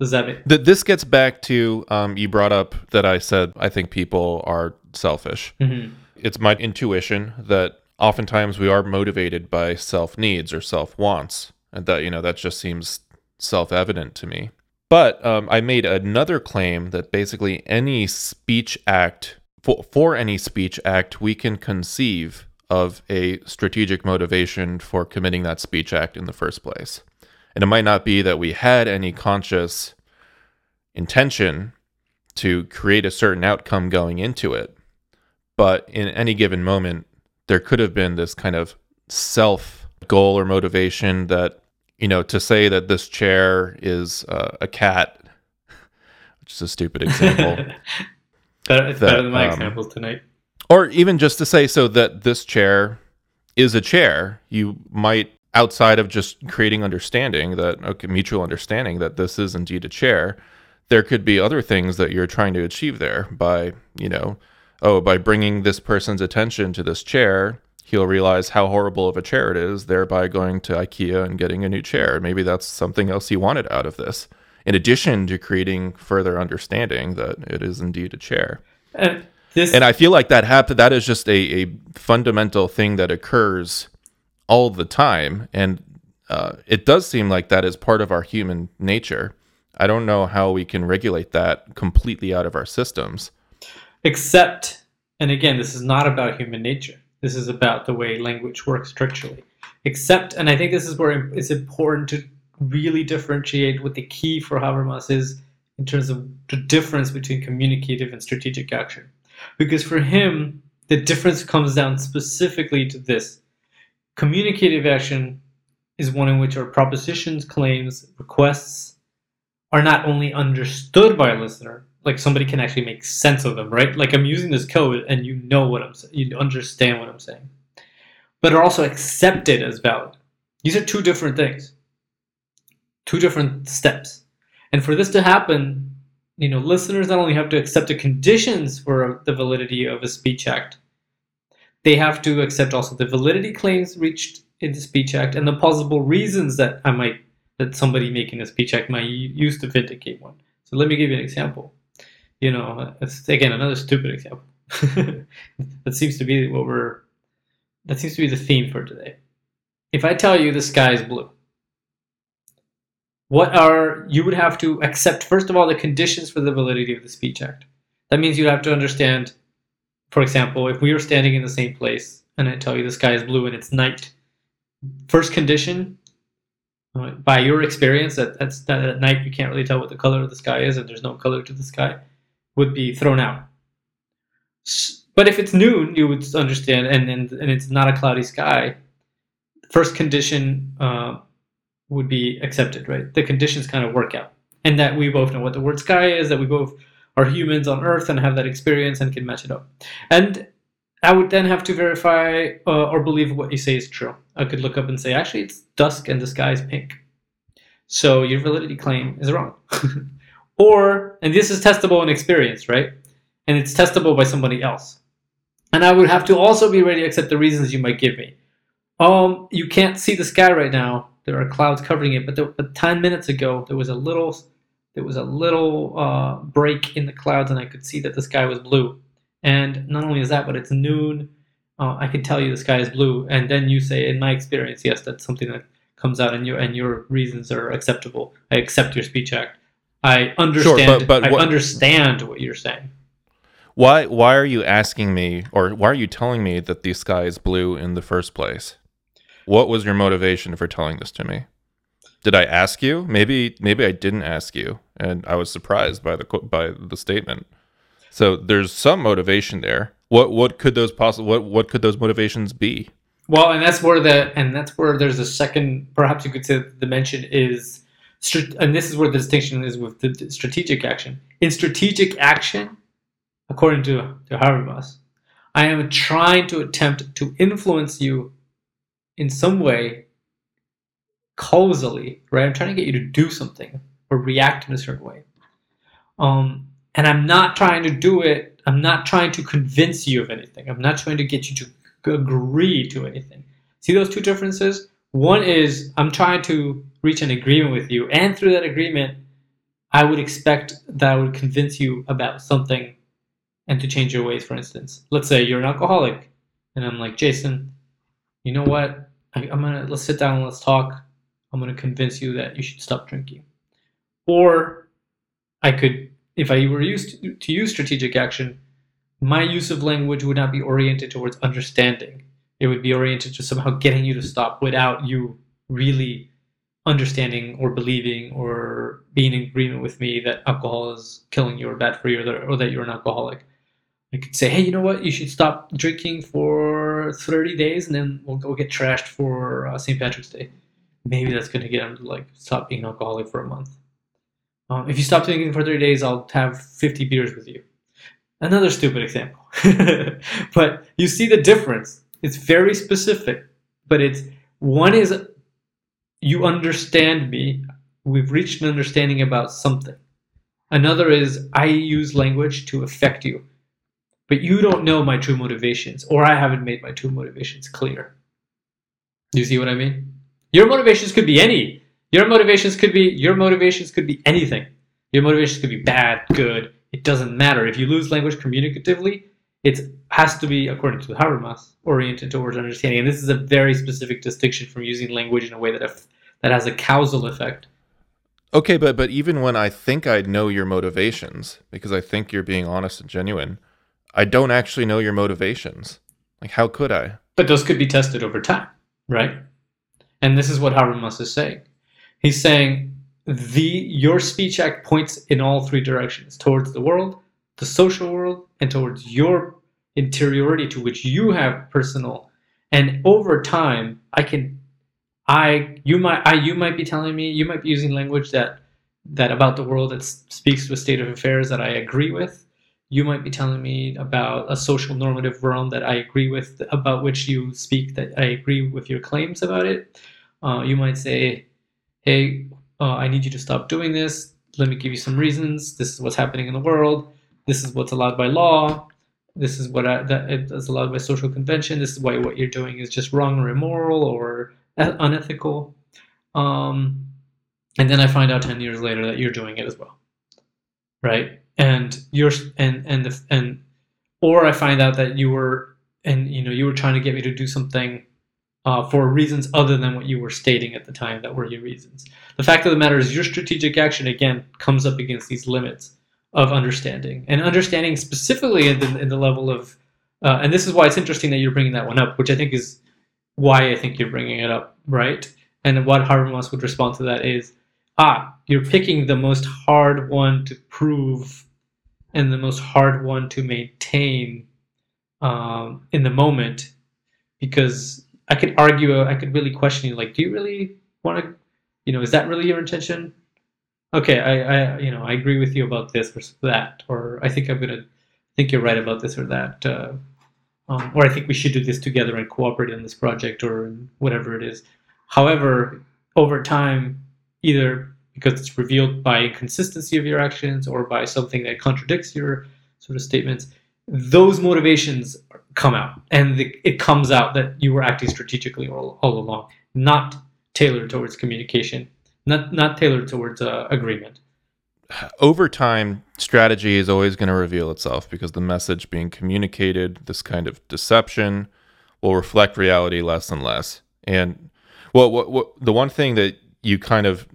Does that make this gets back to um, you brought up that I said I think people are selfish. Mm-hmm it's my intuition that oftentimes we are motivated by self needs or self wants, and that you know that just seems self evident to me. But um, I made another claim that basically any speech act for, for any speech act we can conceive of a strategic motivation for committing that speech act in the first place. And it might not be that we had any conscious intention to create a certain outcome going into it, but in any given moment, there could have been this kind of self goal or motivation that, you know, to say that this chair is uh, a cat, <laughs> which is a stupid <laughs> example. better, it's that, better than my um, examples tonight. Or even just to say so that this chair is a chair, you might, outside of just creating understanding that, okay, mutual understanding that this is indeed a chair, there could be other things that you're trying to achieve there by, you know, oh, by bringing this person's attention to this chair, he'll realize how horrible of a chair it is, thereby going to IKEA and getting a new chair. Maybe that's something else he wanted out of this, in addition to creating further understanding that it is indeed a chair. And this, And I feel like that happen that is just a, a fundamental thing that occurs all the time. And uh, it does seem like that is part of our human nature. I don't know how we can regulate that completely out of our systems. Except, and again, this is not about human nature. This is about the way language works structurally. Except, and I think this is where it's important to really differentiate what the key for Habermas is in terms of the difference between communicative and strategic action. Because for him, the difference comes down specifically to this communicative action is one in which our propositions, claims, requests are not only understood by a listener, like somebody can actually make sense of them, right? Like I'm using this code and you know what I'm saying, you understand what I'm saying, but are also accepted as valid. These are two different things, two different steps. And for this to happen, you know, listeners not only have to accept the conditions for the validity of a speech act, they have to accept also the validity claims reached in the speech act and the possible reasons that I might that somebody making a speech act might use to vindicate one. So let me give you an example. You know, it's again another stupid example. <laughs> that seems to be what we're that seems to be the theme for today. If I tell you the sky is blue, what are you would have to accept first of all the conditions for the validity of the speech act. That means you'd have to understand, for example, if we are standing in the same place and I tell you the sky is blue and it's night, first condition uh, by your experience that that's that at night you can't really tell what the color of the sky is and there's no color to the sky would be thrown out but if it's noon you would understand and and, and it's not a cloudy sky first condition uh, would be accepted right the conditions kind of work out and that we both know what the word sky is that we both are humans on earth and have that experience and can match it up and I would then have to verify uh, or believe what you say is true. I could look up and say, actually, it's dusk and the sky is pink. So your validity claim is wrong. <laughs> or, and this is testable in experience, right? And it's testable by somebody else. And I would have to also be ready to accept the reasons you might give me. Um, you can't see the sky right now. There are clouds covering it, but, there, but 10 minutes ago there was a little there was a little uh, break in the clouds, and I could see that the sky was blue. And not only is that, but it's noon. Uh, I can tell you the sky is blue, and then you say, in my experience, yes, that's something that comes out, and your and your reasons are acceptable. I accept your speech act. I understand. but I what- understand what you're saying. Why why are you asking me or why are you telling me that the sky is blue in the first place? What was your motivation for telling this to me? Did I ask you? Maybe maybe I didn't ask you and I was surprised by the by the statement. So there's some motivation there. What what could those possible what what could those motivations be? Well, and that's where the and that's where there's a second, perhaps you could say, the dimension is, and this is where the distinction is with the strategic action. In strategic action, according to to Habermas, I am trying to attempt to influence you in some way, causally, right? I'm trying to get you to do something or react in a certain way. Um, and I'm not trying to do it. I'm not trying to convince you of anything. I'm not trying to get you to agree to anything. See those two differences? One is I'm trying to reach an agreement with you, and through that agreement, I would expect that I would convince you about something and to change your ways, for instance. Let's say you're an alcoholic, and I'm like, Jason, you know what? I, I'm gonna let's sit down and let's talk. I'm gonna convince you that you should stop drinking. Or I could, if I were used to, to use strategic action, my use of language would not be oriented towards understanding. It would be oriented to somehow getting you to stop without you really understanding or believing or being in agreement with me that alcohol is killing you or bad for you or that, or that you're an alcoholic. I could say, hey, you know what? You should stop drinking for 30 days and then we'll go get trashed for uh, St. Patrick's Day. Maybe that's going to get them to like stop being alcoholic for a month. Um, if you stop drinking for 30 days, I'll have 50 beers with you. Another stupid example. <laughs> but you see the difference. It's very specific, but it's one is you understand me. We've reached an understanding about something. Another is I use language to affect you, but you don't know my true motivations, or I haven't made my true motivations clear. You see what I mean? Your motivations could be any. Your motivations could be your motivations could be anything. Your motivations could be bad, good. It doesn't matter. If you lose language communicatively, it has to be, according to Habermas, oriented towards understanding. And this is a very specific distinction from using language in a way that that has a causal effect. Okay, but but even when I think I know your motivations, because I think you're being honest and genuine, I don't actually know your motivations. Like, how could I? But those could be tested over time, right? And this is what Habermas is saying. He's saying the your speech act points in all three directions towards the world, the social world, and towards your interiority to which you have personal. And over time, I can, I you might I you might be telling me you might be using language that that about the world that speaks to a state of affairs that I agree with. You might be telling me about a social normative realm that I agree with, about which you speak that I agree with your claims about it. Uh, you might say, "Hey, uh, I need you to stop doing this. Let me give you some reasons. This is what's happening in the world. This is what's allowed by law. This is what I, that is allowed by social convention. This is why what you're doing is just wrong or immoral or unethical. Um, and then I find out ten years later that you're doing it as well, right? And you're and and the, and or I find out that you were and you know you were trying to get me to do something uh, for reasons other than what you were stating at the time that were your reasons. The fact of the matter is, your strategic action again comes up against these limits of understanding and understanding specifically in the, in the level of, uh, and this is why it's interesting that you're bringing that one up, which I think is why I think you're bringing it up, right? And what Habermas would respond to that is, ah, you're picking the most hard one to prove and the most hard one to maintain um, in the moment because I could argue, I could really question you, like, do you really want to, you know, is that really your intention? Okay, I, I, you know, I agree with you about this or that, or I think I'm gonna think you're right about this or that, uh, um, or I think we should do this together and cooperate on this project or whatever it is. However, over time, either because it's revealed by inconsistency of your actions or by something that contradicts your sort of statements, those motivations come out and the, it comes out that you were acting strategically all, all along not tailored towards communication not not tailored towards uh, agreement over time strategy is always going to reveal itself because the message being communicated this kind of deception will reflect reality less and less and well what, what the one thing that you kind of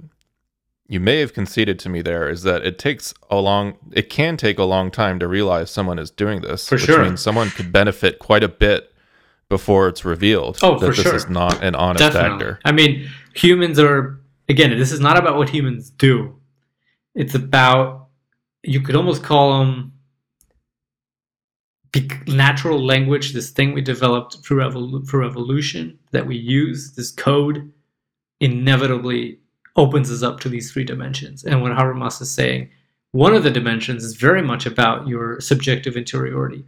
you may have conceded to me there is that it takes a long it can take a long time to realize someone is doing this for which sure means someone could benefit quite a bit before it's revealed oh, that for this sure. is not an honest Definitely. actor i mean humans are again this is not about what humans do it's about you could almost call them natural language this thing we developed through, evol- through evolution that we use this code inevitably opens us up to these three dimensions. And what Habermas is saying, one of the dimensions is very much about your subjective interiority.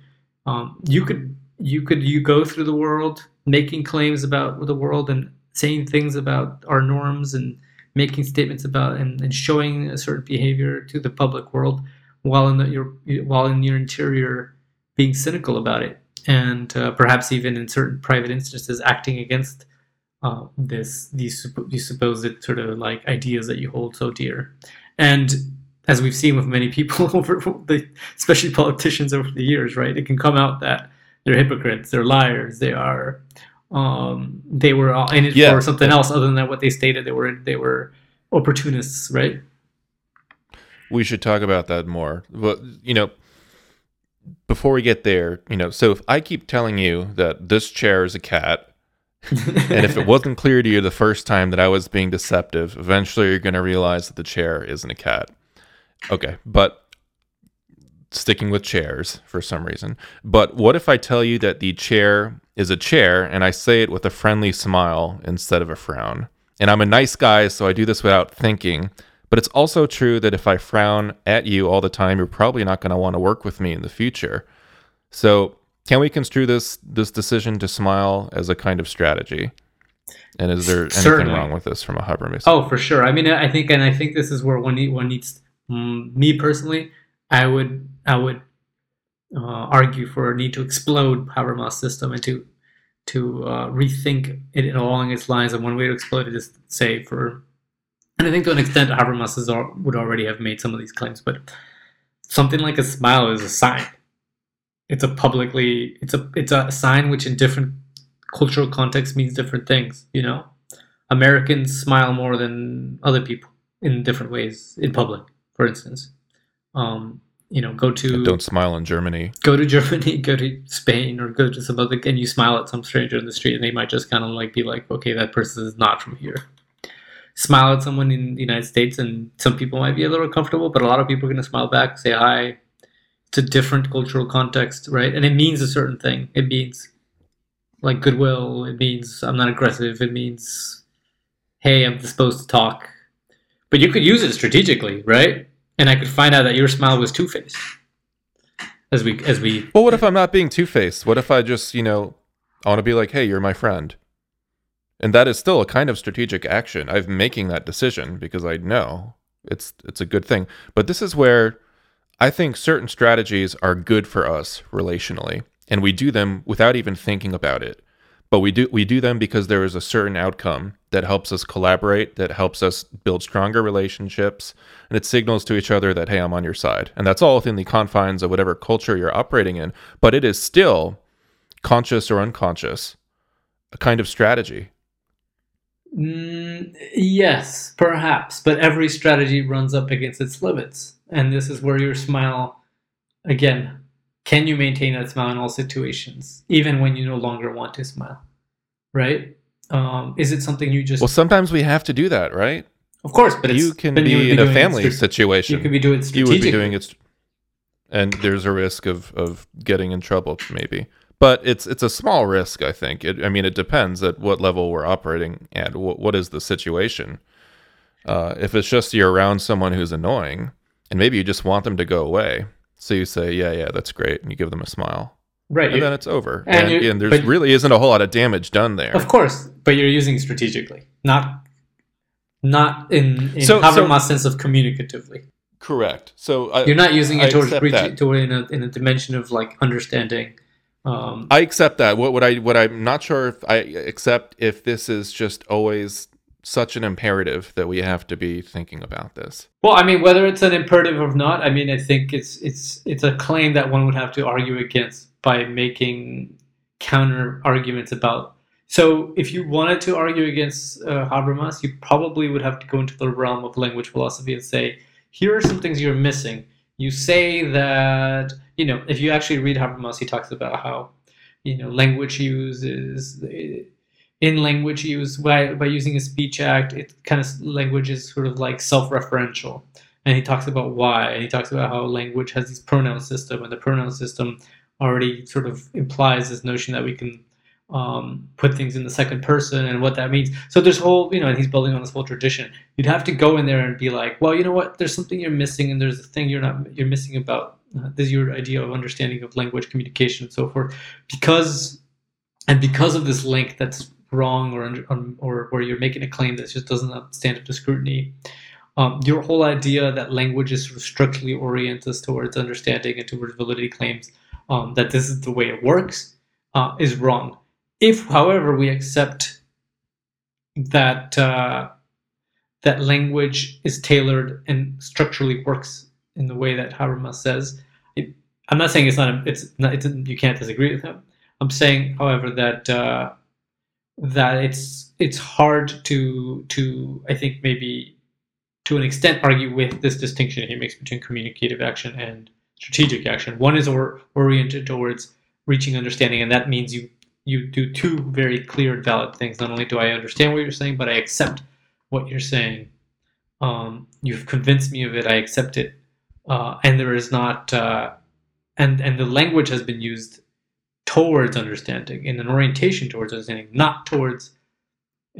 Um, you could you could you go through the world making claims about the world and saying things about our norms and making statements about and, and showing a certain behavior to the public world while in the, your while in your interior being cynical about it and uh, perhaps even in certain private instances acting against uh, this these these supposed sort of like ideas that you hold so dear, and as we've seen with many people <laughs> over the, especially politicians over the years, right? It can come out that they're hypocrites, they're liars, they are um, they were in it Yeah. for something else other than what they stated. They were they were opportunists, right? we should talk about that more but you know before we get there you know so if i keep telling you that this chair is a cat <laughs> and if it wasn't clear to you the first time that I was being deceptive, eventually you're going to realize that the chair isn't a cat. Okay, but sticking with chairs for some reason. But what if I tell you that the chair is a chair and I say it with a friendly smile instead of a frown? And I'm a nice guy, so I do this without thinking. But it's also true that if I frown at you all the time, you're probably not going to want to work with me in the future. So can we construe this this decision to smile as a kind of strategy? And is there anything Certainly. wrong with this from a Habermas? Oh, for sure. I mean, I think, and I think this is where one need, one needs Mm, me personally, I would I would uh, argue for a need to explode Habermas system and to to uh, rethink it along its lines. And one way to explode it is, say, for and I think to an extent Habermas is, would already have made some of these claims, but something like a smile is a sign. It's a publicly it's a it's a sign which in different cultural contexts means different things. You know, Americans smile more than other people in different ways in public, for instance. Um, you know, go to don't smile in Germany. Go to <laughs> Germany, go to Spain, or go to some other, and you smile at some stranger in the street, and they might just kind of like be like, okay, that person is not from here. Smile at someone in the United States, and some people might be a little comfortable, but a lot of people are going to smile back, say hi. It's a different cultural context, right? And it means a certain thing. It means like goodwill. It means I'm not aggressive. It means, hey, I'm disposed to talk. But you could use it strategically, right? And I could find out that your smile was two faced. As we as we Well what if I'm not being two faced? What if I just, you know, I want to be like, hey, you're my friend. And that is still a kind of strategic action. I'm making that decision because I know it's it's a good thing. But this is where I think certain strategies are good for us relationally, and we do them without even thinking about it but we do we do them because there is a certain outcome that helps us collaborate that helps us build stronger relationships and it signals to each other that hey i'm on your side. And that's all within the confines of whatever culture you're operating in. But it is still conscious or unconscious a kind of strategy. Mm, yes perhaps. But every strategy runs up against its limits. And this is where your smile again can you maintain that smile in all situations, even when you no longer want to smile? Right? Um, is it something you just? Well, sometimes we have to do that, right? Of course, but you can be, be in a family situation. You could be doing You would be doing it, and there's a risk of of getting in trouble, maybe. But it's it's a small risk, I think. It, I mean, it depends at what level we're operating at. what, what is the situation? Uh, if it's just you're around someone who's annoying, and maybe you just want them to go away, so you say, yeah, yeah, that's great. And you give them a smile. Right. And then it's over. And, and, and there really isn't a whole lot of damage done there. Of course. But you're using strategically, not not in, in so, Habermas so, sense of communicatively. Correct. So I, you're not using it towards reaching to in a in a dimension of like understanding. Um, I accept that. What what I what I'm not sure if I accept if this is just always such an imperative that we have to be thinking about this. Well, I mean, whether it's an imperative or not, I mean, I think it's it's it's a claim that one would have to argue against by making counter arguments about. So, if you wanted to argue against uh, Habermas, you probably would have to go into the realm of language philosophy and say, here are some things you're missing. You say that you know, if you actually read Habermas, he talks about how you know language use is in language use by, by using a speech act it kind of language is sort of like self-referential. And he talks about why and he talks about how language has this pronoun system and the pronoun system already sort of implies this notion that we can um, put things in the second person and what that means. So there's whole you know and he's building on this whole tradition. You'd have to go in there and be like well you know what? There's something you're missing and there's a thing you're not you're missing about uh, this is your idea of understanding of language communication and so forth. Because and because of this link that's wrong or or where you're making a claim that just doesn't stand up to scrutiny. Um, your whole idea that language is sort of structurally oriented towards understanding and towards validity claims, um, that this is the way it works, uh, is wrong. If, however, we accept that uh, that language is tailored and structurally works in the way that Habermas says, it, I'm not saying it's not. A, it's not. It's, you can't disagree with him. I'm saying, however, that uh, that it's it's hard to to I think maybe to an extent argue with this distinction he makes between communicative action and strategic action. One is or, oriented towards reaching understanding, and that means you you do two very clear and valid things. Not only do I understand what you're saying, but I accept what you're saying. Um, you've convinced me of it. I accept it, uh, and there is not uh, and and the language has been used towards understanding, in an orientation towards understanding, not towards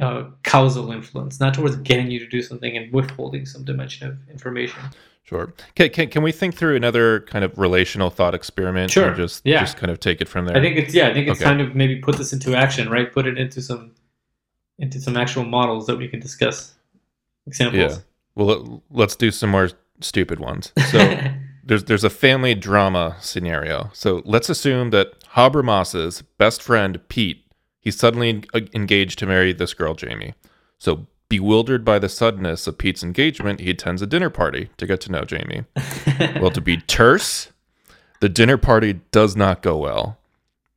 uh, causal influence, not towards getting you to do something and withholding some dimension of information. Sure. Can, can, can we think through another kind of relational thought experiment? Sure. just yeah. just kind of take it from there. I think it's yeah. I think it's okay. time to maybe put this into action, right? Put it into some into some actual models that we can discuss examples. Yeah. Well, let's do some more stupid ones. So <laughs> there's there's a family drama scenario. So let's assume that Habermas's best friend Pete, he's suddenly engaged to marry this girl Jamie. So bewildered by the suddenness of Pete's engagement, he attends a dinner party to get to know Jamie. <laughs> well, to be terse, the dinner party does not go well.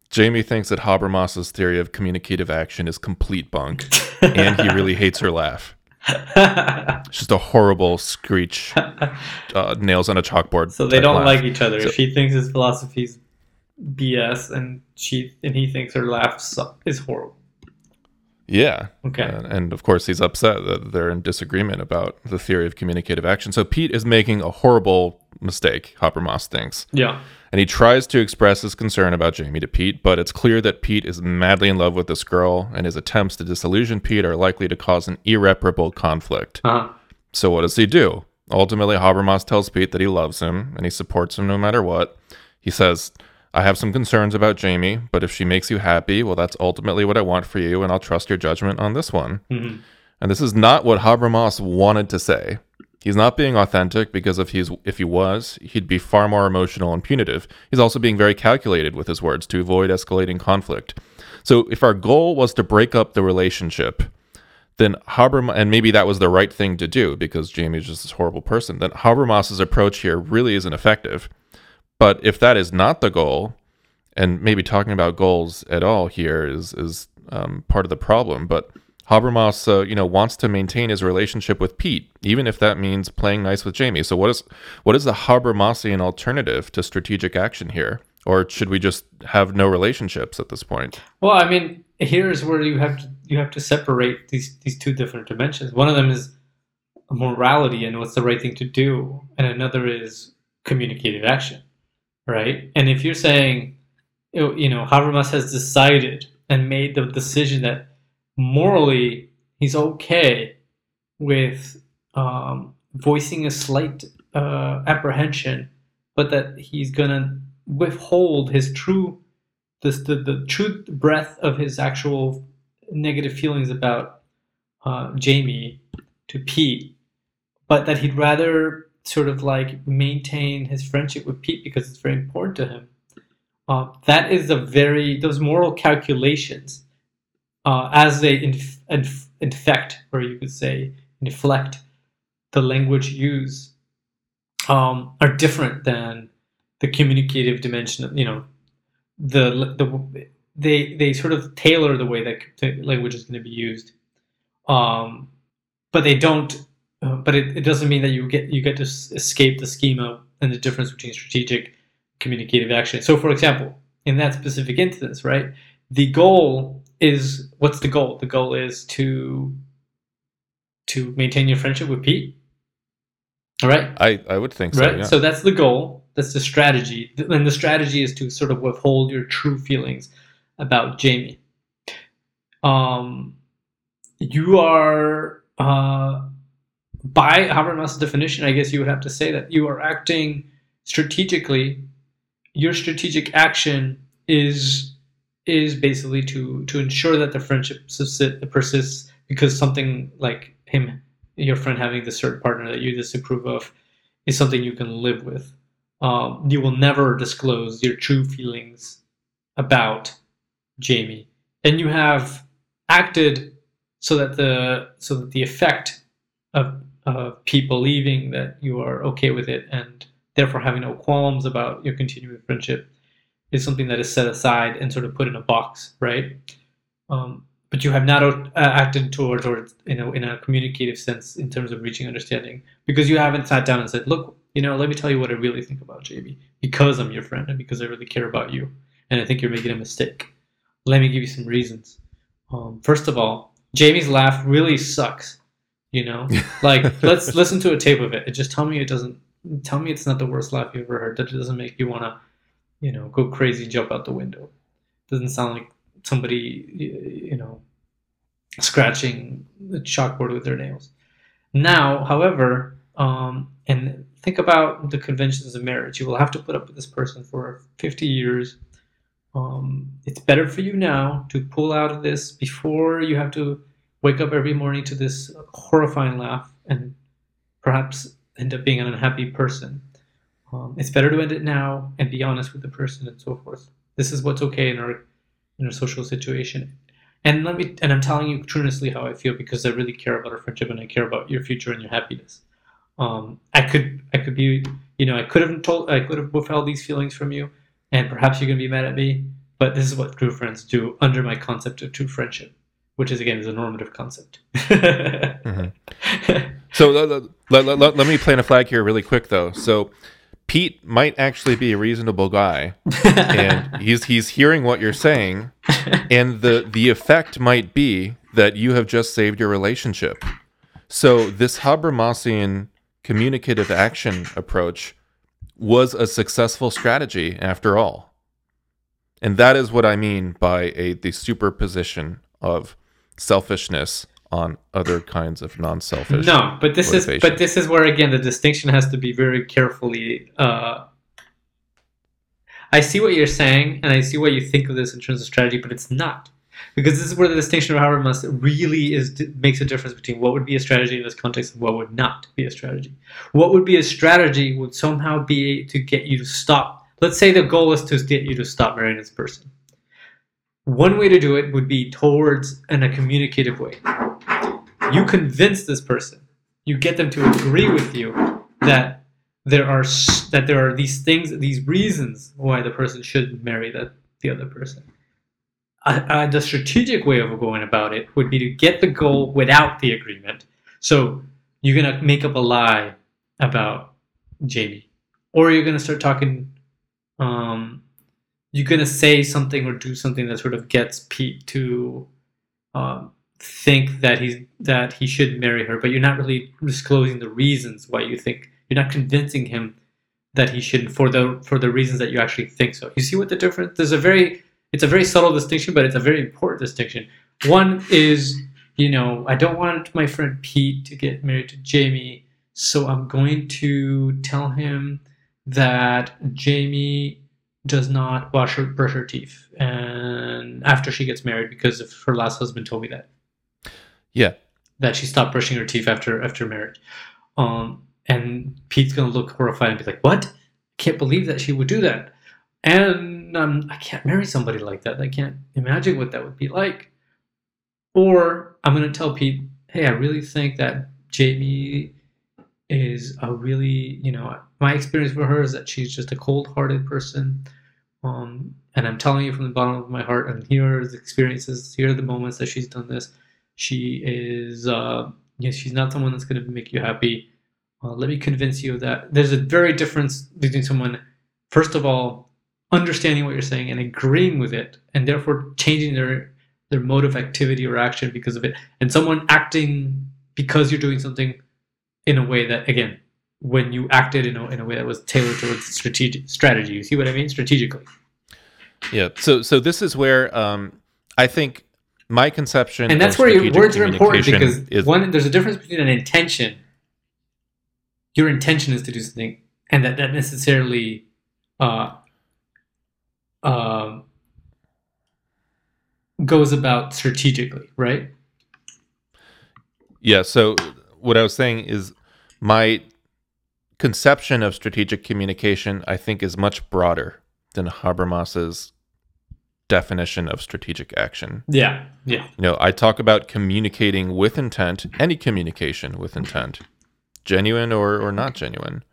Jamie thinks that Habermas's theory of communicative action is complete bunk, and he really <laughs> hates her laugh. it's just a horrible screech, uh, nails on a chalkboard. <laughs> So they don't laugh. like each other. So- she thinks his philosophy's BS, and she and he thinks her laugh is horrible. Yeah. Okay. And, and of course, he's upset that they're in disagreement about the theory of communicative action. So Pete is making a horrible mistake, Habermas thinks. Yeah. And he tries to express his concern about Jamie to Pete, but it's clear that Pete is madly in love with this girl, and his attempts to disillusion Pete are likely to cause an irreparable conflict. Uh-huh. So what does he do? Ultimately, Habermas tells Pete that he loves him and he supports him no matter what. He says, I have some concerns about Jamie, but if she makes you happy, well, that's ultimately what I want for you, and I'll trust your judgment on this one. Mhm. And this is not what Habermas wanted to say. He's not being authentic because if he's if he was, he'd be far more emotional and punitive. He's also being very calculated with his words to avoid escalating conflict. So if our goal was to break up the relationship, then Habermas, and maybe that was the right thing to do because Jamie's just this horrible person, then Habermas's approach here really isn't effective. But if that is not the goal, and maybe talking about goals at all here is is um, part of the problem. But Habermas, uh, you know, wants to maintain his relationship with Pete, even if that means playing nice with Jamie. So what is what is the Habermasian alternative to strategic action here? Or should we just have no relationships at this point? Well, I mean, here's where you have to you have to separate these these two different dimensions. One of them is morality and what's the right thing to do, and another is communicative action, right? And if you're saying, you know, Habermas has decided and made the decision that morally he's okay with um, voicing a slight uh, apprehension, but that he's gonna withhold his true this the, the true breadth of his actual negative feelings about uh, Jamie to Pete, but that he'd rather sort of like maintain his friendship with Pete because it's very important to him. Uh, that is a very those moral calculations uh, as they inf- inf- infect, or you could say inflect the language use um, are different than the communicative dimension. You know, the the they they sort of tailor the way that language is going to be used, um, but they don't. Uh, but it, it doesn't mean that you get you get to escape the schema and the difference between strategic communicative action. So, for example, in that specific instance, right, the goal is what's the goal? The goal is to to maintain your friendship with Pete. All right, I, I would think so. right. yeah. So that's the goal. That's the strategy. And the strategy is to sort of withhold your true feelings about Jamie. Um, you are uh, by Habermas' definition. I guess you would have to say that you are acting strategically. Your strategic action is is basically to to ensure that the friendship persists because something like him, your friend having the certain partner that you disapprove of, is something you can live with. Um, you will never disclose your true feelings about Jamie, and you have acted so that the so that the effect of of Pete believing that you are okay with it and therefore having no qualms about your continuing friendship is something that is set aside and sort of put in a box, right? Um, but you have not uh, acted towards, or you know, in a communicative sense in terms of reaching understanding, because you haven't sat down and said, "Look, you know, let me tell you what I really think about Jamie, because I'm your friend and because I really care about you, and I think you're making a mistake. Let me give you some reasons. Um, first of all, Jamie's laugh really sucks. You know, <laughs> like let's listen to a tape of it and just tell me it doesn't. Tell me it's not the worst laugh you ever heard. That it doesn't make you want to you know, go crazy jump out the window. Doesn't sound like somebody, you know, scratching the chalkboard with their nails. Now, however, um, and think about the conventions of marriage. You will have to put up with this person for 50 years. Um, it's better for you now to pull out of this before you have to wake up every morning to this horrifying laugh and perhaps end up being an unhappy person. Um, it's better to end it now and be honest with the person and so forth. This is what's okay in our in our social situation. And let me and I'm telling you truthfully how I feel because I really care about our friendship and I care about your future and your happiness. Um, I could I could be you know I could have told I could have withheld these feelings from you, and perhaps you're gonna be mad at me. But this is what true friends do under my concept of true friendship, which is again is a normative concept. mm-hmm. So let, let, let, let me plant a flag here really quick though. So Pete might actually be a reasonable guy, and he's he's hearing what you're saying, and the the effect might be that you have just saved your relationship. So this Habermasian communicative action approach was a successful strategy after all. And that is what I mean by a the superposition of selfishness on other kinds of non-selfish. No, but this motivation. is but this is where again the distinction has to be very carefully. Uh, I see what you're saying, and I see what you think of this in terms of strategy, but it's not because this is where the distinction of Habermas really is makes a difference between what would be a strategy in this context and what would not be a strategy. What would be a strategy would somehow be to get you to stop. Let's say the goal is to get you to stop marrying this person. One way to do it would be towards in a communicative way. You convince this person, you get them to agree with you that there are that there are these things, these reasons why the person should marry that the other person. Uh, the strategic way of going about it would be to get the goal without the agreement. So you're gonna make up a lie about Jamie, or you're gonna start talking um, you're gonna say something or do something that sort of gets Pete to um, think that he's that he should marry her, but you're not really disclosing the reasons why you think you're not convincing him that he shouldn't for the for the reasons that you actually think so. You see what the difference? There's a very it's a very subtle distinction, but it's a very important distinction. One is you know I don't want my friend Pete to get married to Jamie, so I'm going to tell him that Jamie does not wash her brush her teeth. And after she gets married because of her last husband told me that. Yeah. That she stopped brushing her teeth after after marriage. Um and pete's gonna look horrified and be like what? I can't believe that she would do that. And um, i can't marry somebody like that. I can't imagine what that would be like. Or i'm gonna tell pete hey i really think that jamie is a really you know my experience with her is that she's just a cold-hearted person um, and i'm telling you from the bottom of my heart and here are the experiences here are the moments that she's done this. She is uh, she's not someone that's going to make you happy. Uh, let me convince you of that there's a very difference between someone first of all understanding what you're saying and agreeing with it and therefore changing their their mode of activity or action because of it and someone acting because you're doing something in a way that again when you acted in a, in a way that was tailored towards strategic strategy you see what i mean? Strategically. Yeah so so this is where um i think my conception and that's where your words are important because is, one there's a difference between an intention your intention is to do something and that that necessarily uh, uh, goes about strategically right? Yeah so what I was saying is my conception of strategic communication, I think, is much broader than Habermas's definition of strategic action. Yeah, yeah. You know, I talk about communicating with intent, any communication with intent, genuine or, or not genuine,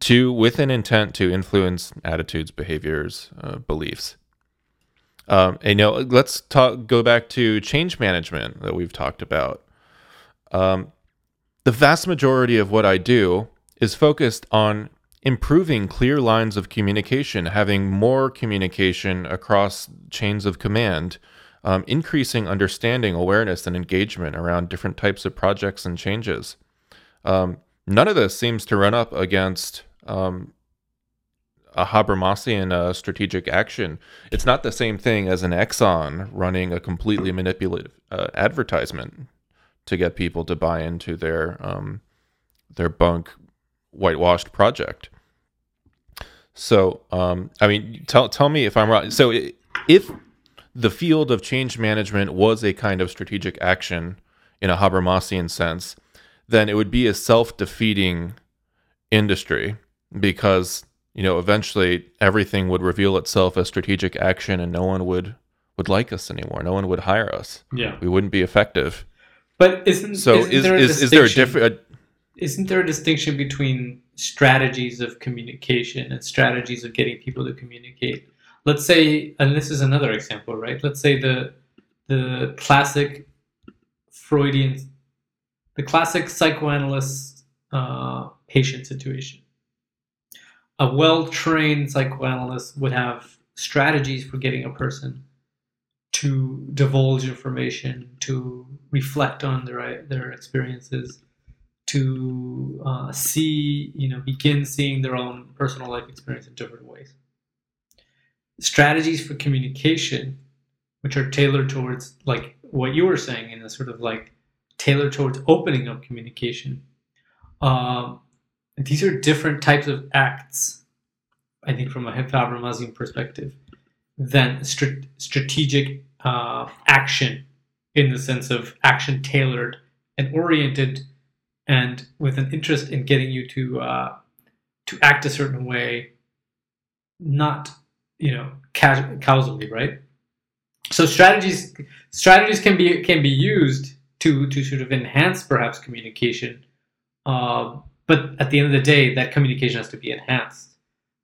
to with an intent to influence attitudes, behaviors, uh, beliefs. Um, and you know, let's talk. Go back to change management that we've talked about. Um, the vast majority of what I do is focused on improving clear lines of communication, having more communication across chains of command, um, increasing understanding, awareness, and engagement around different types of projects and changes. Um, none of this seems to run up against um, a Habermasian uh, strategic action. It's not the same thing as an Exxon running a completely manipulative uh, advertisement to get people to buy into their um, their bunk whitewashed project. So, um, I mean, tell tell me if I'm wrong. So, if the field of change management was a kind of strategic action in a Habermasian sense, then it would be a self defeating industry because you know eventually everything would reveal itself as strategic action and no one would would like us anymore no one would hire us Yeah. we wouldn't be effective But isn't so isn't is, there is, is there a different isn't there a distinction between strategies of communication and strategies of getting people to communicate? Let's say and this is another example right? Let's say the the classic freudian the classic psychoanalyst uh, patient situation. A well-trained psychoanalyst would have strategies for getting a person to divulge information to reflect on their their experiences to uh, see, you know, begin seeing their own personal life experience in different ways. Strategies for communication, which are tailored towards, like what you were saying, in a sort of like tailored towards opening up communication. Um, these are different types of acts, I think, from a Habermasian perspective, than str- strategic uh, action in the sense of action tailored and oriented and with an interest in getting you to uh, to act a certain way, not you know ca- causally, right? So strategies strategies can be can be used to to sort of enhance perhaps communication, um, but at the end of the day, that communication has to be enhanced,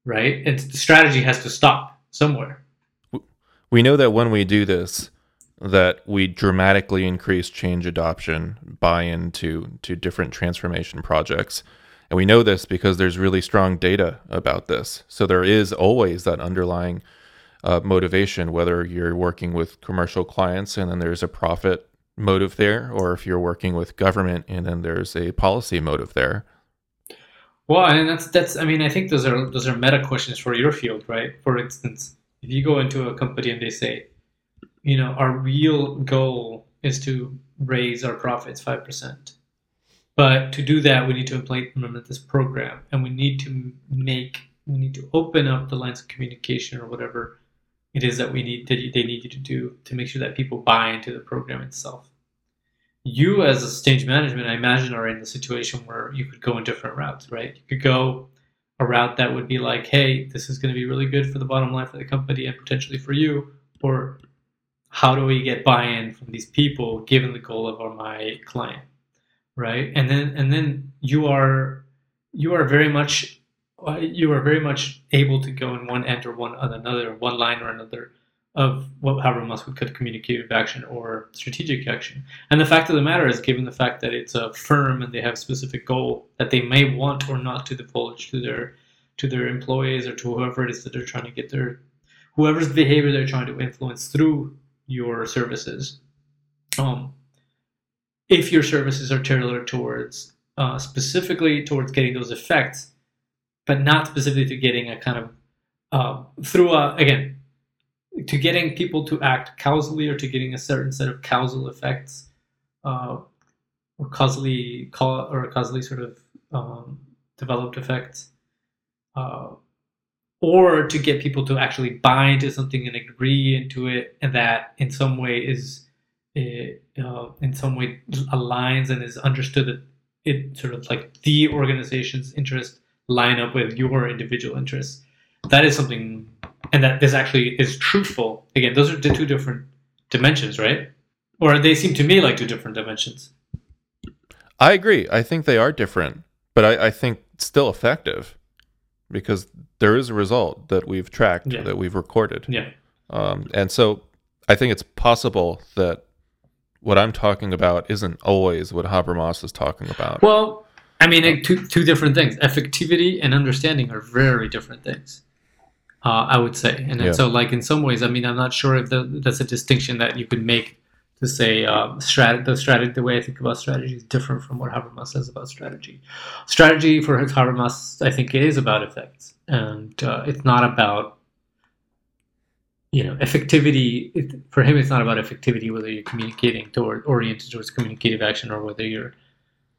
right? And the strategy has to stop somewhere. we know that when we do this that we dramatically increase change adoption buy into to different transformation projects and we know this because there's really strong data about this so there is always that underlying uh, motivation whether you're working with commercial clients and then there's a profit motive there or if you're working with government and then there's a policy motive there Well, and that's that's. I mean, I think those are those are meta questions for your field, right? For instance, if you go into a company and they say, you know, our real goal is to raise our profits five percent, but to do that, we need to implement this program, and we need to make we need to open up the lines of communication or whatever it is that we need that they need you to do to make sure that people buy into the program itself you as a stage management, I imagine, are in the situation where you could go in different routes, right? You could go a route that would be like, hey, this is going to be really good for the bottom line for the company and potentially for you, or how do we get buy-in from these people given the goal of our, my client, right? And then and then you are you are very much uh, you are very much able to go in one end or one on another, one line or another of what Habermas would call communicative action or strategic action. And the fact of the matter is, given the fact that it's a firm and they have a specific goal that they may want or not to divulge to their to their employees or to whoever it is that they're trying to get their whoever's behavior they're trying to influence through your services. Um, if your services are tailored towards uh, specifically towards getting those effects, but not specifically to getting a kind of uh, through a again to getting people to act causally or to getting a certain set of causal effects uh, or causally ca- or causally sort of um, developed effects uh, or to get people to actually buy into something and agree into it and that in some way is uh, in some way aligns and is understood that it sort of like the organization's interest line up with your individual interests that is something and that this actually is truthful. Again, those are the two different dimensions, right? Or they seem to me like two different dimensions. I agree. I think they are different, but I, I think still effective because there is a result that we've tracked, Yeah. that we've recorded. Yeah. Um, and so I think it's possible that what I'm talking about isn't always what Habermas is talking about. Well, I mean, like, two two different things. Effectivity and understanding are very different things. Uh, I would say, and Yeah. so like in some ways, I mean, I'm not sure if the, that's a distinction that you could make to say um, strat the strategy. The way I think about strategy is different from what Habermas says about strategy. Strategy for Habermas, I think, is about effects, and uh, it's not about you know effectivity. It, for him, it's not about effectivity whether you're communicating toward oriented towards communicative action or whether you're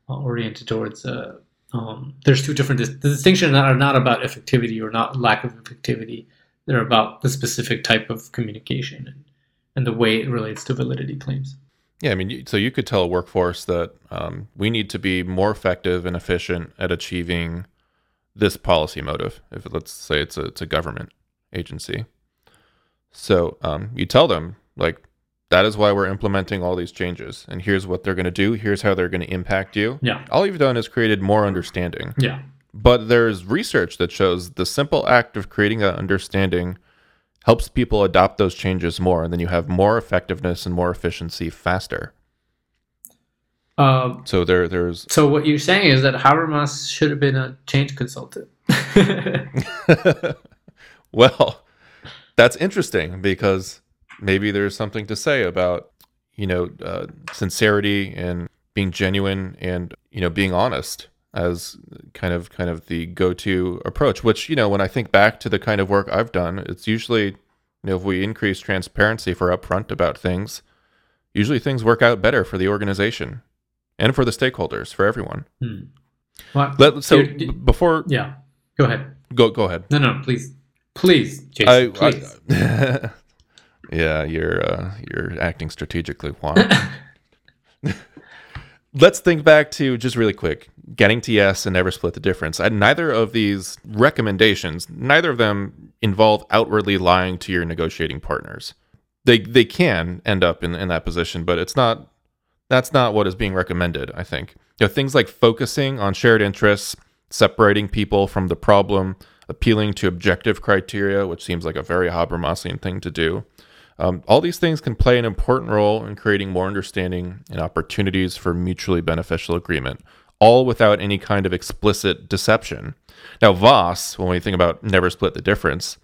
uh, oriented towards. Uh, um, there's two different. Dis- the distinctions are not about effectivity or not lack of effectivity. They're about the specific type of communication and, the way it relates to validity claims. Yeah, I mean, so you could tell a workforce that um, we need to be more effective and efficient at achieving this policy motive. If let's say it's a it's a government agency, so um, you tell them like that is why we're implementing all these changes, and here's what they're going to do. Here's how they're going to impact you. Yeah. All you've done is created more understanding. Yeah. But there's research that shows the simple act of creating that understanding helps people adopt those changes more, and then you have more effectiveness and more efficiency faster. Um, So there, there's so what you're saying is that Habermas should have been a change consultant. <laughs> well, that's interesting because maybe there's something to say about you know uh, sincerity and being genuine and you know being honest as kind of kind of the go-to approach which you know when i think back to the kind of work i've done it's usually you know if we increase transparency if we're upfront about things usually things work out better for the organization and for the stakeholders for everyone Hmm. Well, Let, so before yeah. Go ahead. go go ahead No, no, please, please, Jason, I, please. I <laughs> yeah, you're uh, you're acting strategically, Juan. <laughs> <laughs> Let's think back to just really quick getting to yes and never split the difference. And neither of these recommendations, neither of them involve outwardly lying to your negotiating partners. They they can end up in, in that position, but it's not that's not what is being recommended, I think. You know, things like focusing on shared interests, separating people from the problem, appealing to objective criteria, which seems like a very Habermasian thing to do. Um, all these things can play an important role in creating more understanding and opportunities for mutually beneficial agreement, all without any kind of explicit deception. Now, Voss, when we think about never split the difference,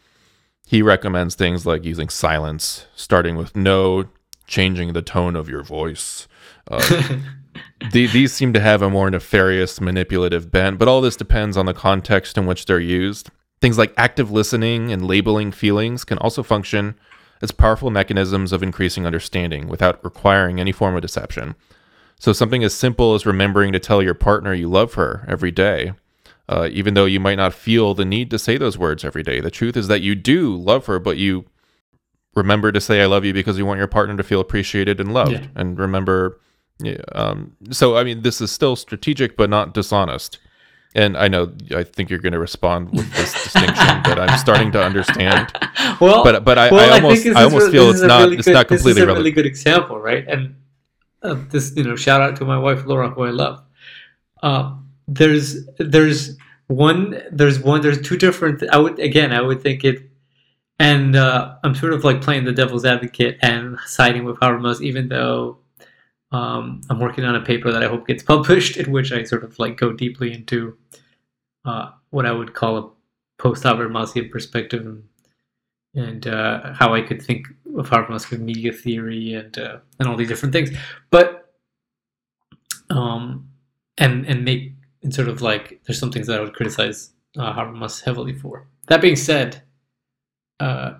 he recommends things like using silence, starting with no, changing the tone of your voice. Uh, <laughs> the, these seem to have a more nefarious, manipulative bent, but all this depends on the context in which they're used. Things like active listening and labeling feelings can also function as powerful mechanisms of increasing understanding without requiring any form of deception. So, something as simple as remembering to tell your partner you love her every day, uh, even though you might not feel the need to say those words every day. The truth is that you do love her, but you remember to say I love you because you want your partner to feel appreciated and loved. Yeah. And remember, um, so I mean, this is still strategic, but not dishonest. And I know, I think you're going to respond with this <laughs> distinction, but I'm starting to understand. well, But but I, well, I almost this I almost re- feel it's not really it's good- not completely This is a relevant. really good example, right? And uh, this, you know, shout out to my wife Laura, who I love. Uh, there's there's one there's one there's two different. I would again I would think it, and uh, I'm sort of like playing the devil's advocate and siding with Habermas, even though um, I'm working on a paper that I hope gets <laughs> published, in which I sort of like go deeply into uh, what I would call a post-Habermasian perspective and, and uh, how I could think Habermas with media theory and uh, and all these different things, but um, and and make and sort of like there's some things that I would criticize uh, Habermas heavily for. That being said, uh,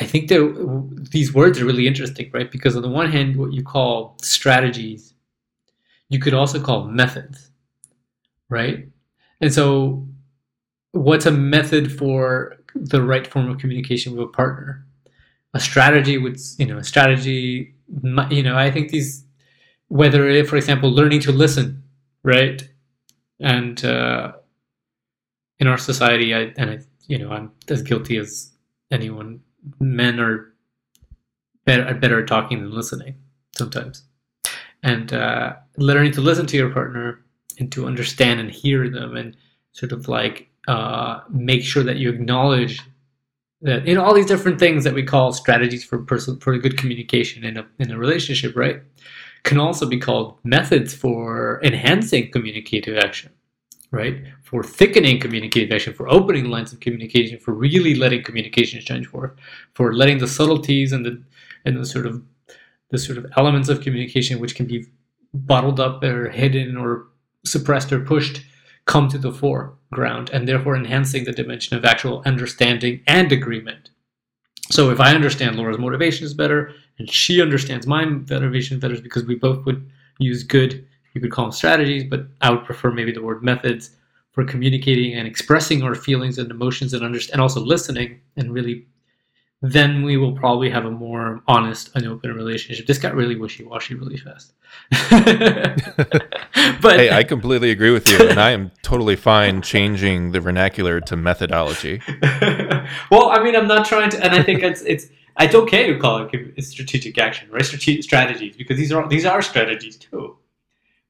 I think that these words are really interesting, right? Because on the one hand, what you call strategies, you could also call methods, right? And so, what's a method for the right form of communication with a partner? A strategy would, you know, a strategy, you know, I think these, whether, it- for example, learning to listen, right? And uh, in our society, I, and I, you know, I'm as guilty as anyone. Men are better, are better at talking than listening sometimes. And uh, learning to listen to your partner and to understand and hear them and sort of like uh, make sure that you acknowledge know all these different things that we call strategies for person for good communication in a in a relationship, right? Can also be called methods for enhancing communicative action, right? For thickening communicative action, for opening lines of communication, for really letting communication shine forth, for letting the subtleties and the and the sort of the sort of elements of communication which can be bottled up or hidden or suppressed or pushed come to the foreground and therefore enhancing the dimension of actual understanding and agreement. So if I understand Laura's motivations better and she understands my motivations better because we both would use good, you could call them strategies, but I would prefer maybe the word methods for communicating and expressing our feelings and emotions and understand and also listening and really then we will probably have a more honest and open relationship. This got really wishy washy really fast. <laughs> but hey, I completely agree with you, and I am totally fine changing the vernacular to methodology. <laughs> well, I mean, I'm not trying to, and I think it's it's it's okay to call it strategic action, right? Strategic strategies, because these are these are strategies too.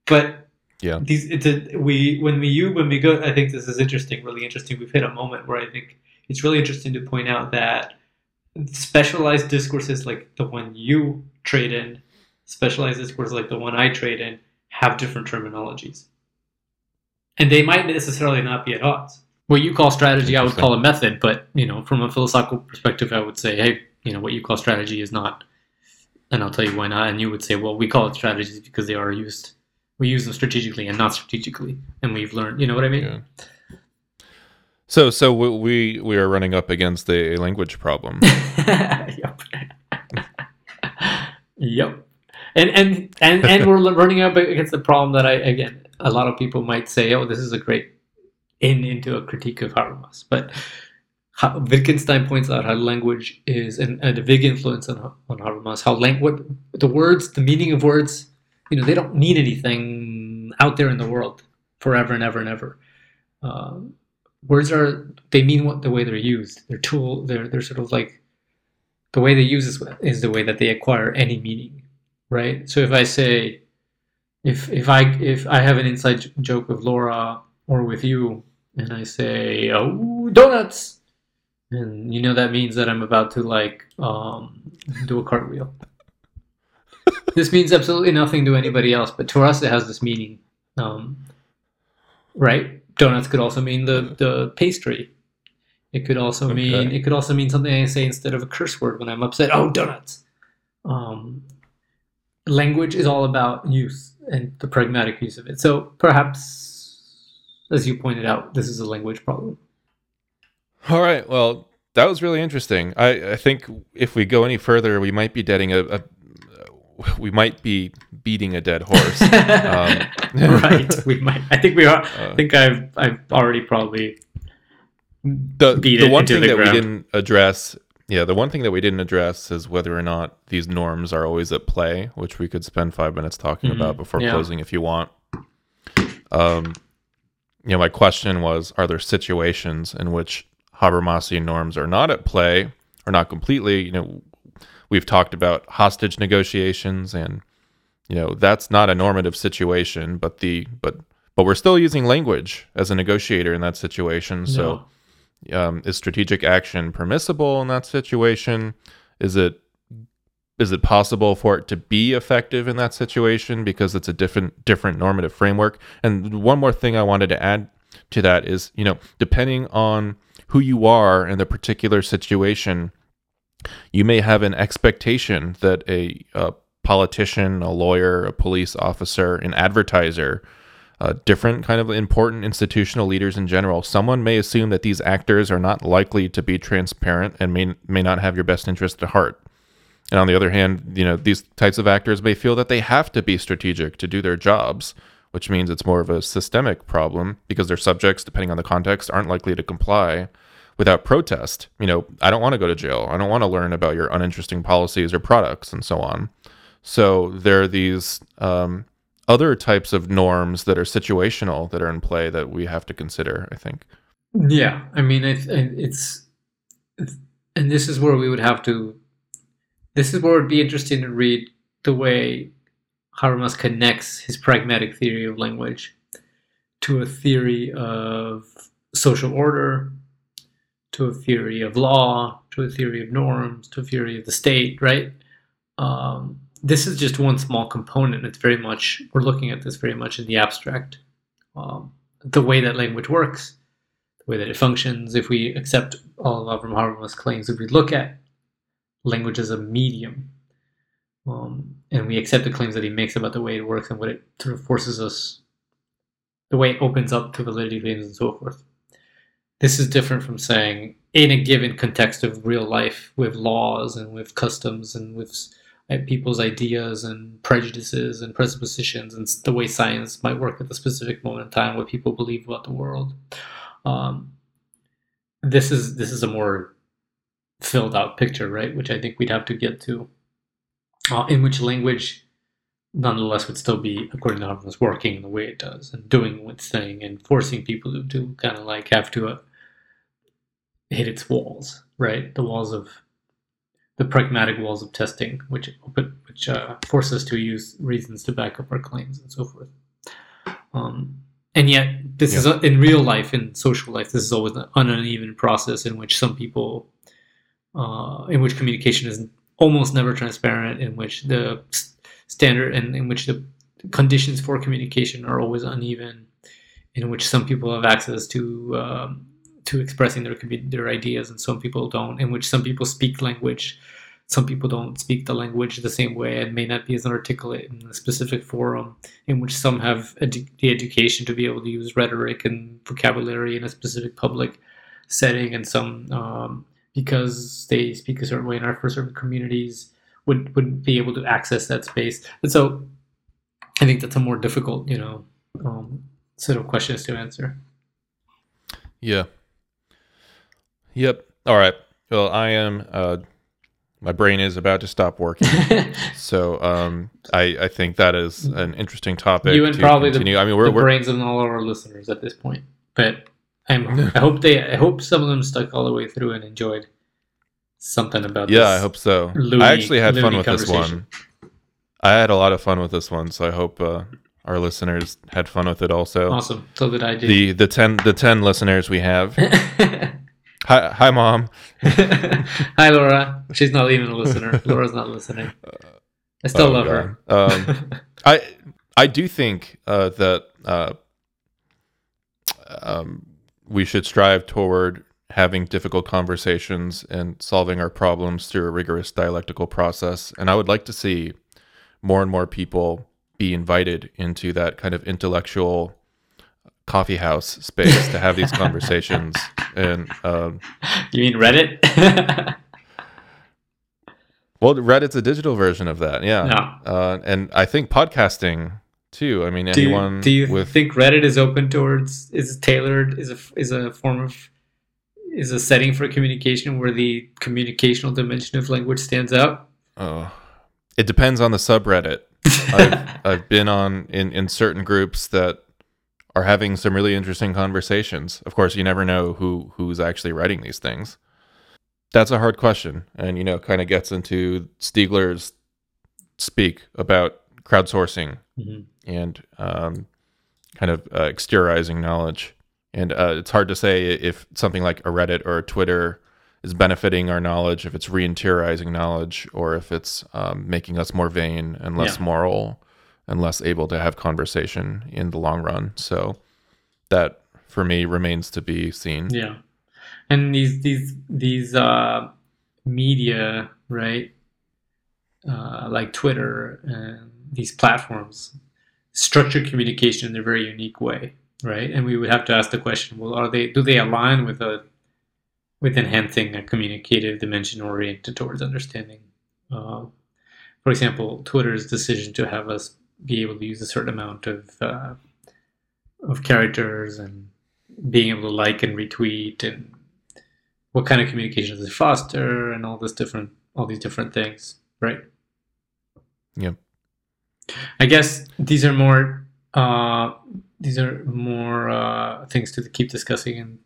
But yeah, these it's a, we when we you when we go. I think this is interesting, really interesting. We've hit a moment where I think it's really interesting to point out that specialized discourses like the one you trade in, specialized discourses like the one I trade in, have different terminologies. And they might necessarily not be at odds. What you call strategy, I would call a method, but you know, from a philosophical perspective, I would say, hey, you know, what you call strategy is not, and I'll tell you why not. And you would say, well, we call it strategies because they are used, we use them strategically and not strategically, and we've learned, you know what I mean? Yeah. So, so we we are running up against a language problem. <laughs> yep. <laughs> yep. And and and and we're running up against the problem that I again a lot of people might say, oh, this is a great in into a critique of Habermas, but Wittgenstein points out how language is and, and a big influence on on Habermas. How language, the words, the meaning of words, you know, they don't mean anything out there in the world forever and ever and ever. Um, words are they mean what the way they're used. They're tool. They're they're sort of like the way they use is, is the way that they acquire any meaning, right? So if I say, if if I if I have an inside joke with Laura or with you, and I say, "Oh, donuts," and you know that means that I'm about to like um, do a cartwheel. <laughs> this means absolutely nothing to anybody else, but to us it has this meaning, um, right? Donuts could also mean the the pastry. It could also okay. mean it could also mean something I say instead of a curse word when I'm upset. Oh, donuts. Um, language is all about use and the pragmatic use of it. So perhaps, as you pointed out, this is a language problem. All right. Well, that was really interesting. I, I think if we go any further, we might be getting a, a <laughs> we might be beating a dead horse. <laughs> um, <laughs> right, we might. I think we are. Uh, I think I've I've already probably the the one thing the that ground. we didn't address. Yeah, the one thing that we didn't address is whether or not these norms are always at play, which we could spend five minutes talking mm-hmm. about before yeah. closing if you want. Um, you know, my question was: Are there situations in which Habermasian norms are not at play, or not completely? You know, we've talked about hostage negotiations and you know that's not a normative situation but the but but we're still using language as a negotiator in that situation. So um, is strategic action permissible in that situation? Is it is it possible for it to be effective in that situation because it's a different different normative framework? And one more thing i wanted to add to that is you know depending on who you are in the particular situation you may have an expectation that a, a politician, a lawyer, a police officer, an advertiser, uh, different kind of important institutional leaders in general, someone may assume that these actors are not likely to be transparent and may may not have your best interest at heart. And on the other hand, you know these types of actors may feel that they have to be strategic to do their jobs, which means it's more of a systemic problem because their subjects, depending on the context, aren't likely to comply without protest. You know, I don't want to go to jail. I don't want to learn about your uninteresting policies or products and so on. So there are these um, other types of norms that are situational that are in play that we have to consider. I think. Yeah, I mean, it's, it's, it's and this is where we would have to. This is where it'd be interesting to read the way Habermas connects his pragmatic theory of language to a theory of social order to a theory of law, to a theory of norms, to a theory of the state, right? Um, this is just one small component. It's very much, we're looking at this very much in the abstract. Um, the way that language works, the way that it functions, if we accept all of Avram Habermas' claims, if we look at language as a medium, um, and we accept the claims that he makes about the way it works and what it sort of forces us, the way it opens up to validity claims and so forth this is different from saying in a given context of real life with laws and with customs and with uh, people's ideas and prejudices and presuppositions and the way science might work at the specific moment in time what people believe about the world um, this is this is a more filled out picture, right? Which I think we'd have to get to. Uh, in which language, nonetheless, would still be, according to how Habermas, working the way it does and doing its thing and forcing people to, to kind of like have to uh, hit its walls, right? The walls of the pragmatic walls of testing, which which uh, force us to use reasons to back up our claims and so forth. Um, and yet, this yeah. is a, in real life, in social life, this is always an uneven process in which some people, uh, in which communication is almost never transparent, in which the standard and in which the conditions for communication are always uneven, in which some people have access to um, to expressing their their ideas and some people don't, in which some people speak language some people don't speak the language the same way and may not be as articulate in a specific forum in which some have edu- the education to be able to use rhetoric and vocabulary in a specific public setting and some um, because they speak a certain way in our for certain communities would would be able to access that space. And so i think that's a more difficult you know um, set of questions to answer. Yeah yep all right well i am uh my brain is about to stop working. <laughs> so um, I, I think that is an interesting topic. You and probably continue. the, I mean, we're, the we're, brains of all of our listeners at this point. But I'm, I hope they, I hope some of them stuck all the way through and enjoyed something about. Yeah, I hope so. Loony, I actually had fun with this one. I had a lot of fun with this one, so I hope uh, our listeners had fun with it also. Awesome. So did I. Do. The the ten the ten listeners we have. <laughs> Hi, hi, mom. <laughs> hi, Laura. She's not even a listener. <laughs> Laura's not listening. I still oh, love God. her. um, <laughs> I I do think uh, that uh, um, we should strive toward having difficult conversations and solving our problems through a rigorous dialectical process. And I would like to see more and more people be invited into that kind of intellectual coffee house space to have these conversations. <laughs> And um, you mean Reddit? <laughs> well, Reddit's a digital version of that, yeah. yeah. Uh, and I think podcasting too. I mean, do anyone. You, do you with... think Reddit is open towards is tailored is a is a form of is a setting for communication where the communicational dimension of language stands out? Oh, it depends on the subreddit. <laughs> I've, I've been on in in certain groups that are having some really interesting conversations. Of course, you never know who who's actually writing these things. That's a hard question, and you know, kind of gets into Stiegler's speak about crowdsourcing mm-hmm. and um, kind of uh, exteriorizing knowledge. And uh, it's hard to say if something like a Reddit or a Twitter is benefiting our knowledge, if it's re-interiorizing knowledge, or if it's um, making us more vain and less yeah. moral and less able to have conversation in the long run. So that for me remains to be seen. Yeah. And these these these uh, media, right? Uh, like Twitter and these platforms structure communication in a very unique way, right? And we would have to ask the question: Well, are they do they align with a with enhancing a communicative dimension oriented towards understanding? Uh, for example, Twitter's decision to have us be able to use a certain amount of uh, of characters and being able to like and retweet and what kind of communication does it foster and all this different all these different things right? Yeah. I guess these are more uh, these are more uh, things to keep discussing in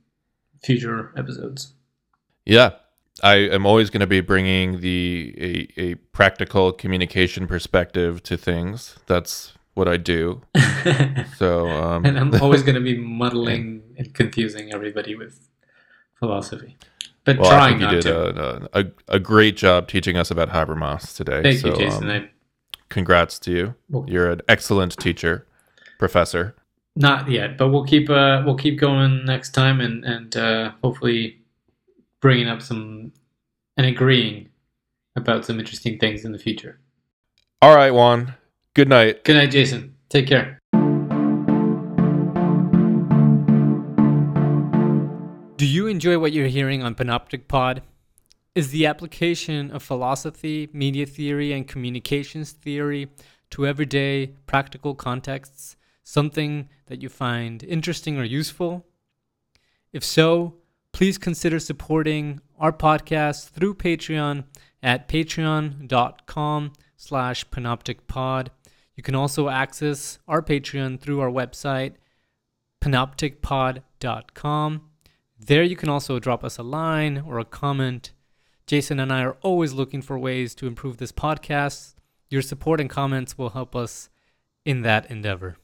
future episodes. Yeah I am always going to be bringing the a, a practical communication perspective to things. That's what I do. <laughs> so, um, and I'm always going to be <laughs> muddling and confusing everybody with philosophy, but well, trying I think you did a, a, a, great job teaching us about Habermas today. Thank so, you, Jason. Um, congrats to you. Well, You're an excellent teacher, professor. Not yet, but we'll keep uh, we'll keep going next time, and and uh, hopefully bringing up some and agreeing about some interesting things in the future. All right, Juan. Good night. Good night, Jason. Take care. Do you enjoy what you're hearing on Panoptic Pod? Is the application of philosophy, media theory, and communications theory to everyday practical contexts something that you find interesting or useful? If so, please consider supporting our podcast through Patreon at patreon.com slash panopticpod. You can also access our Patreon through our website, panopticpod.com. There you can also drop us a line or a comment. Jason and I are always looking for ways to improve this podcast. Your support and comments will help us in that endeavor.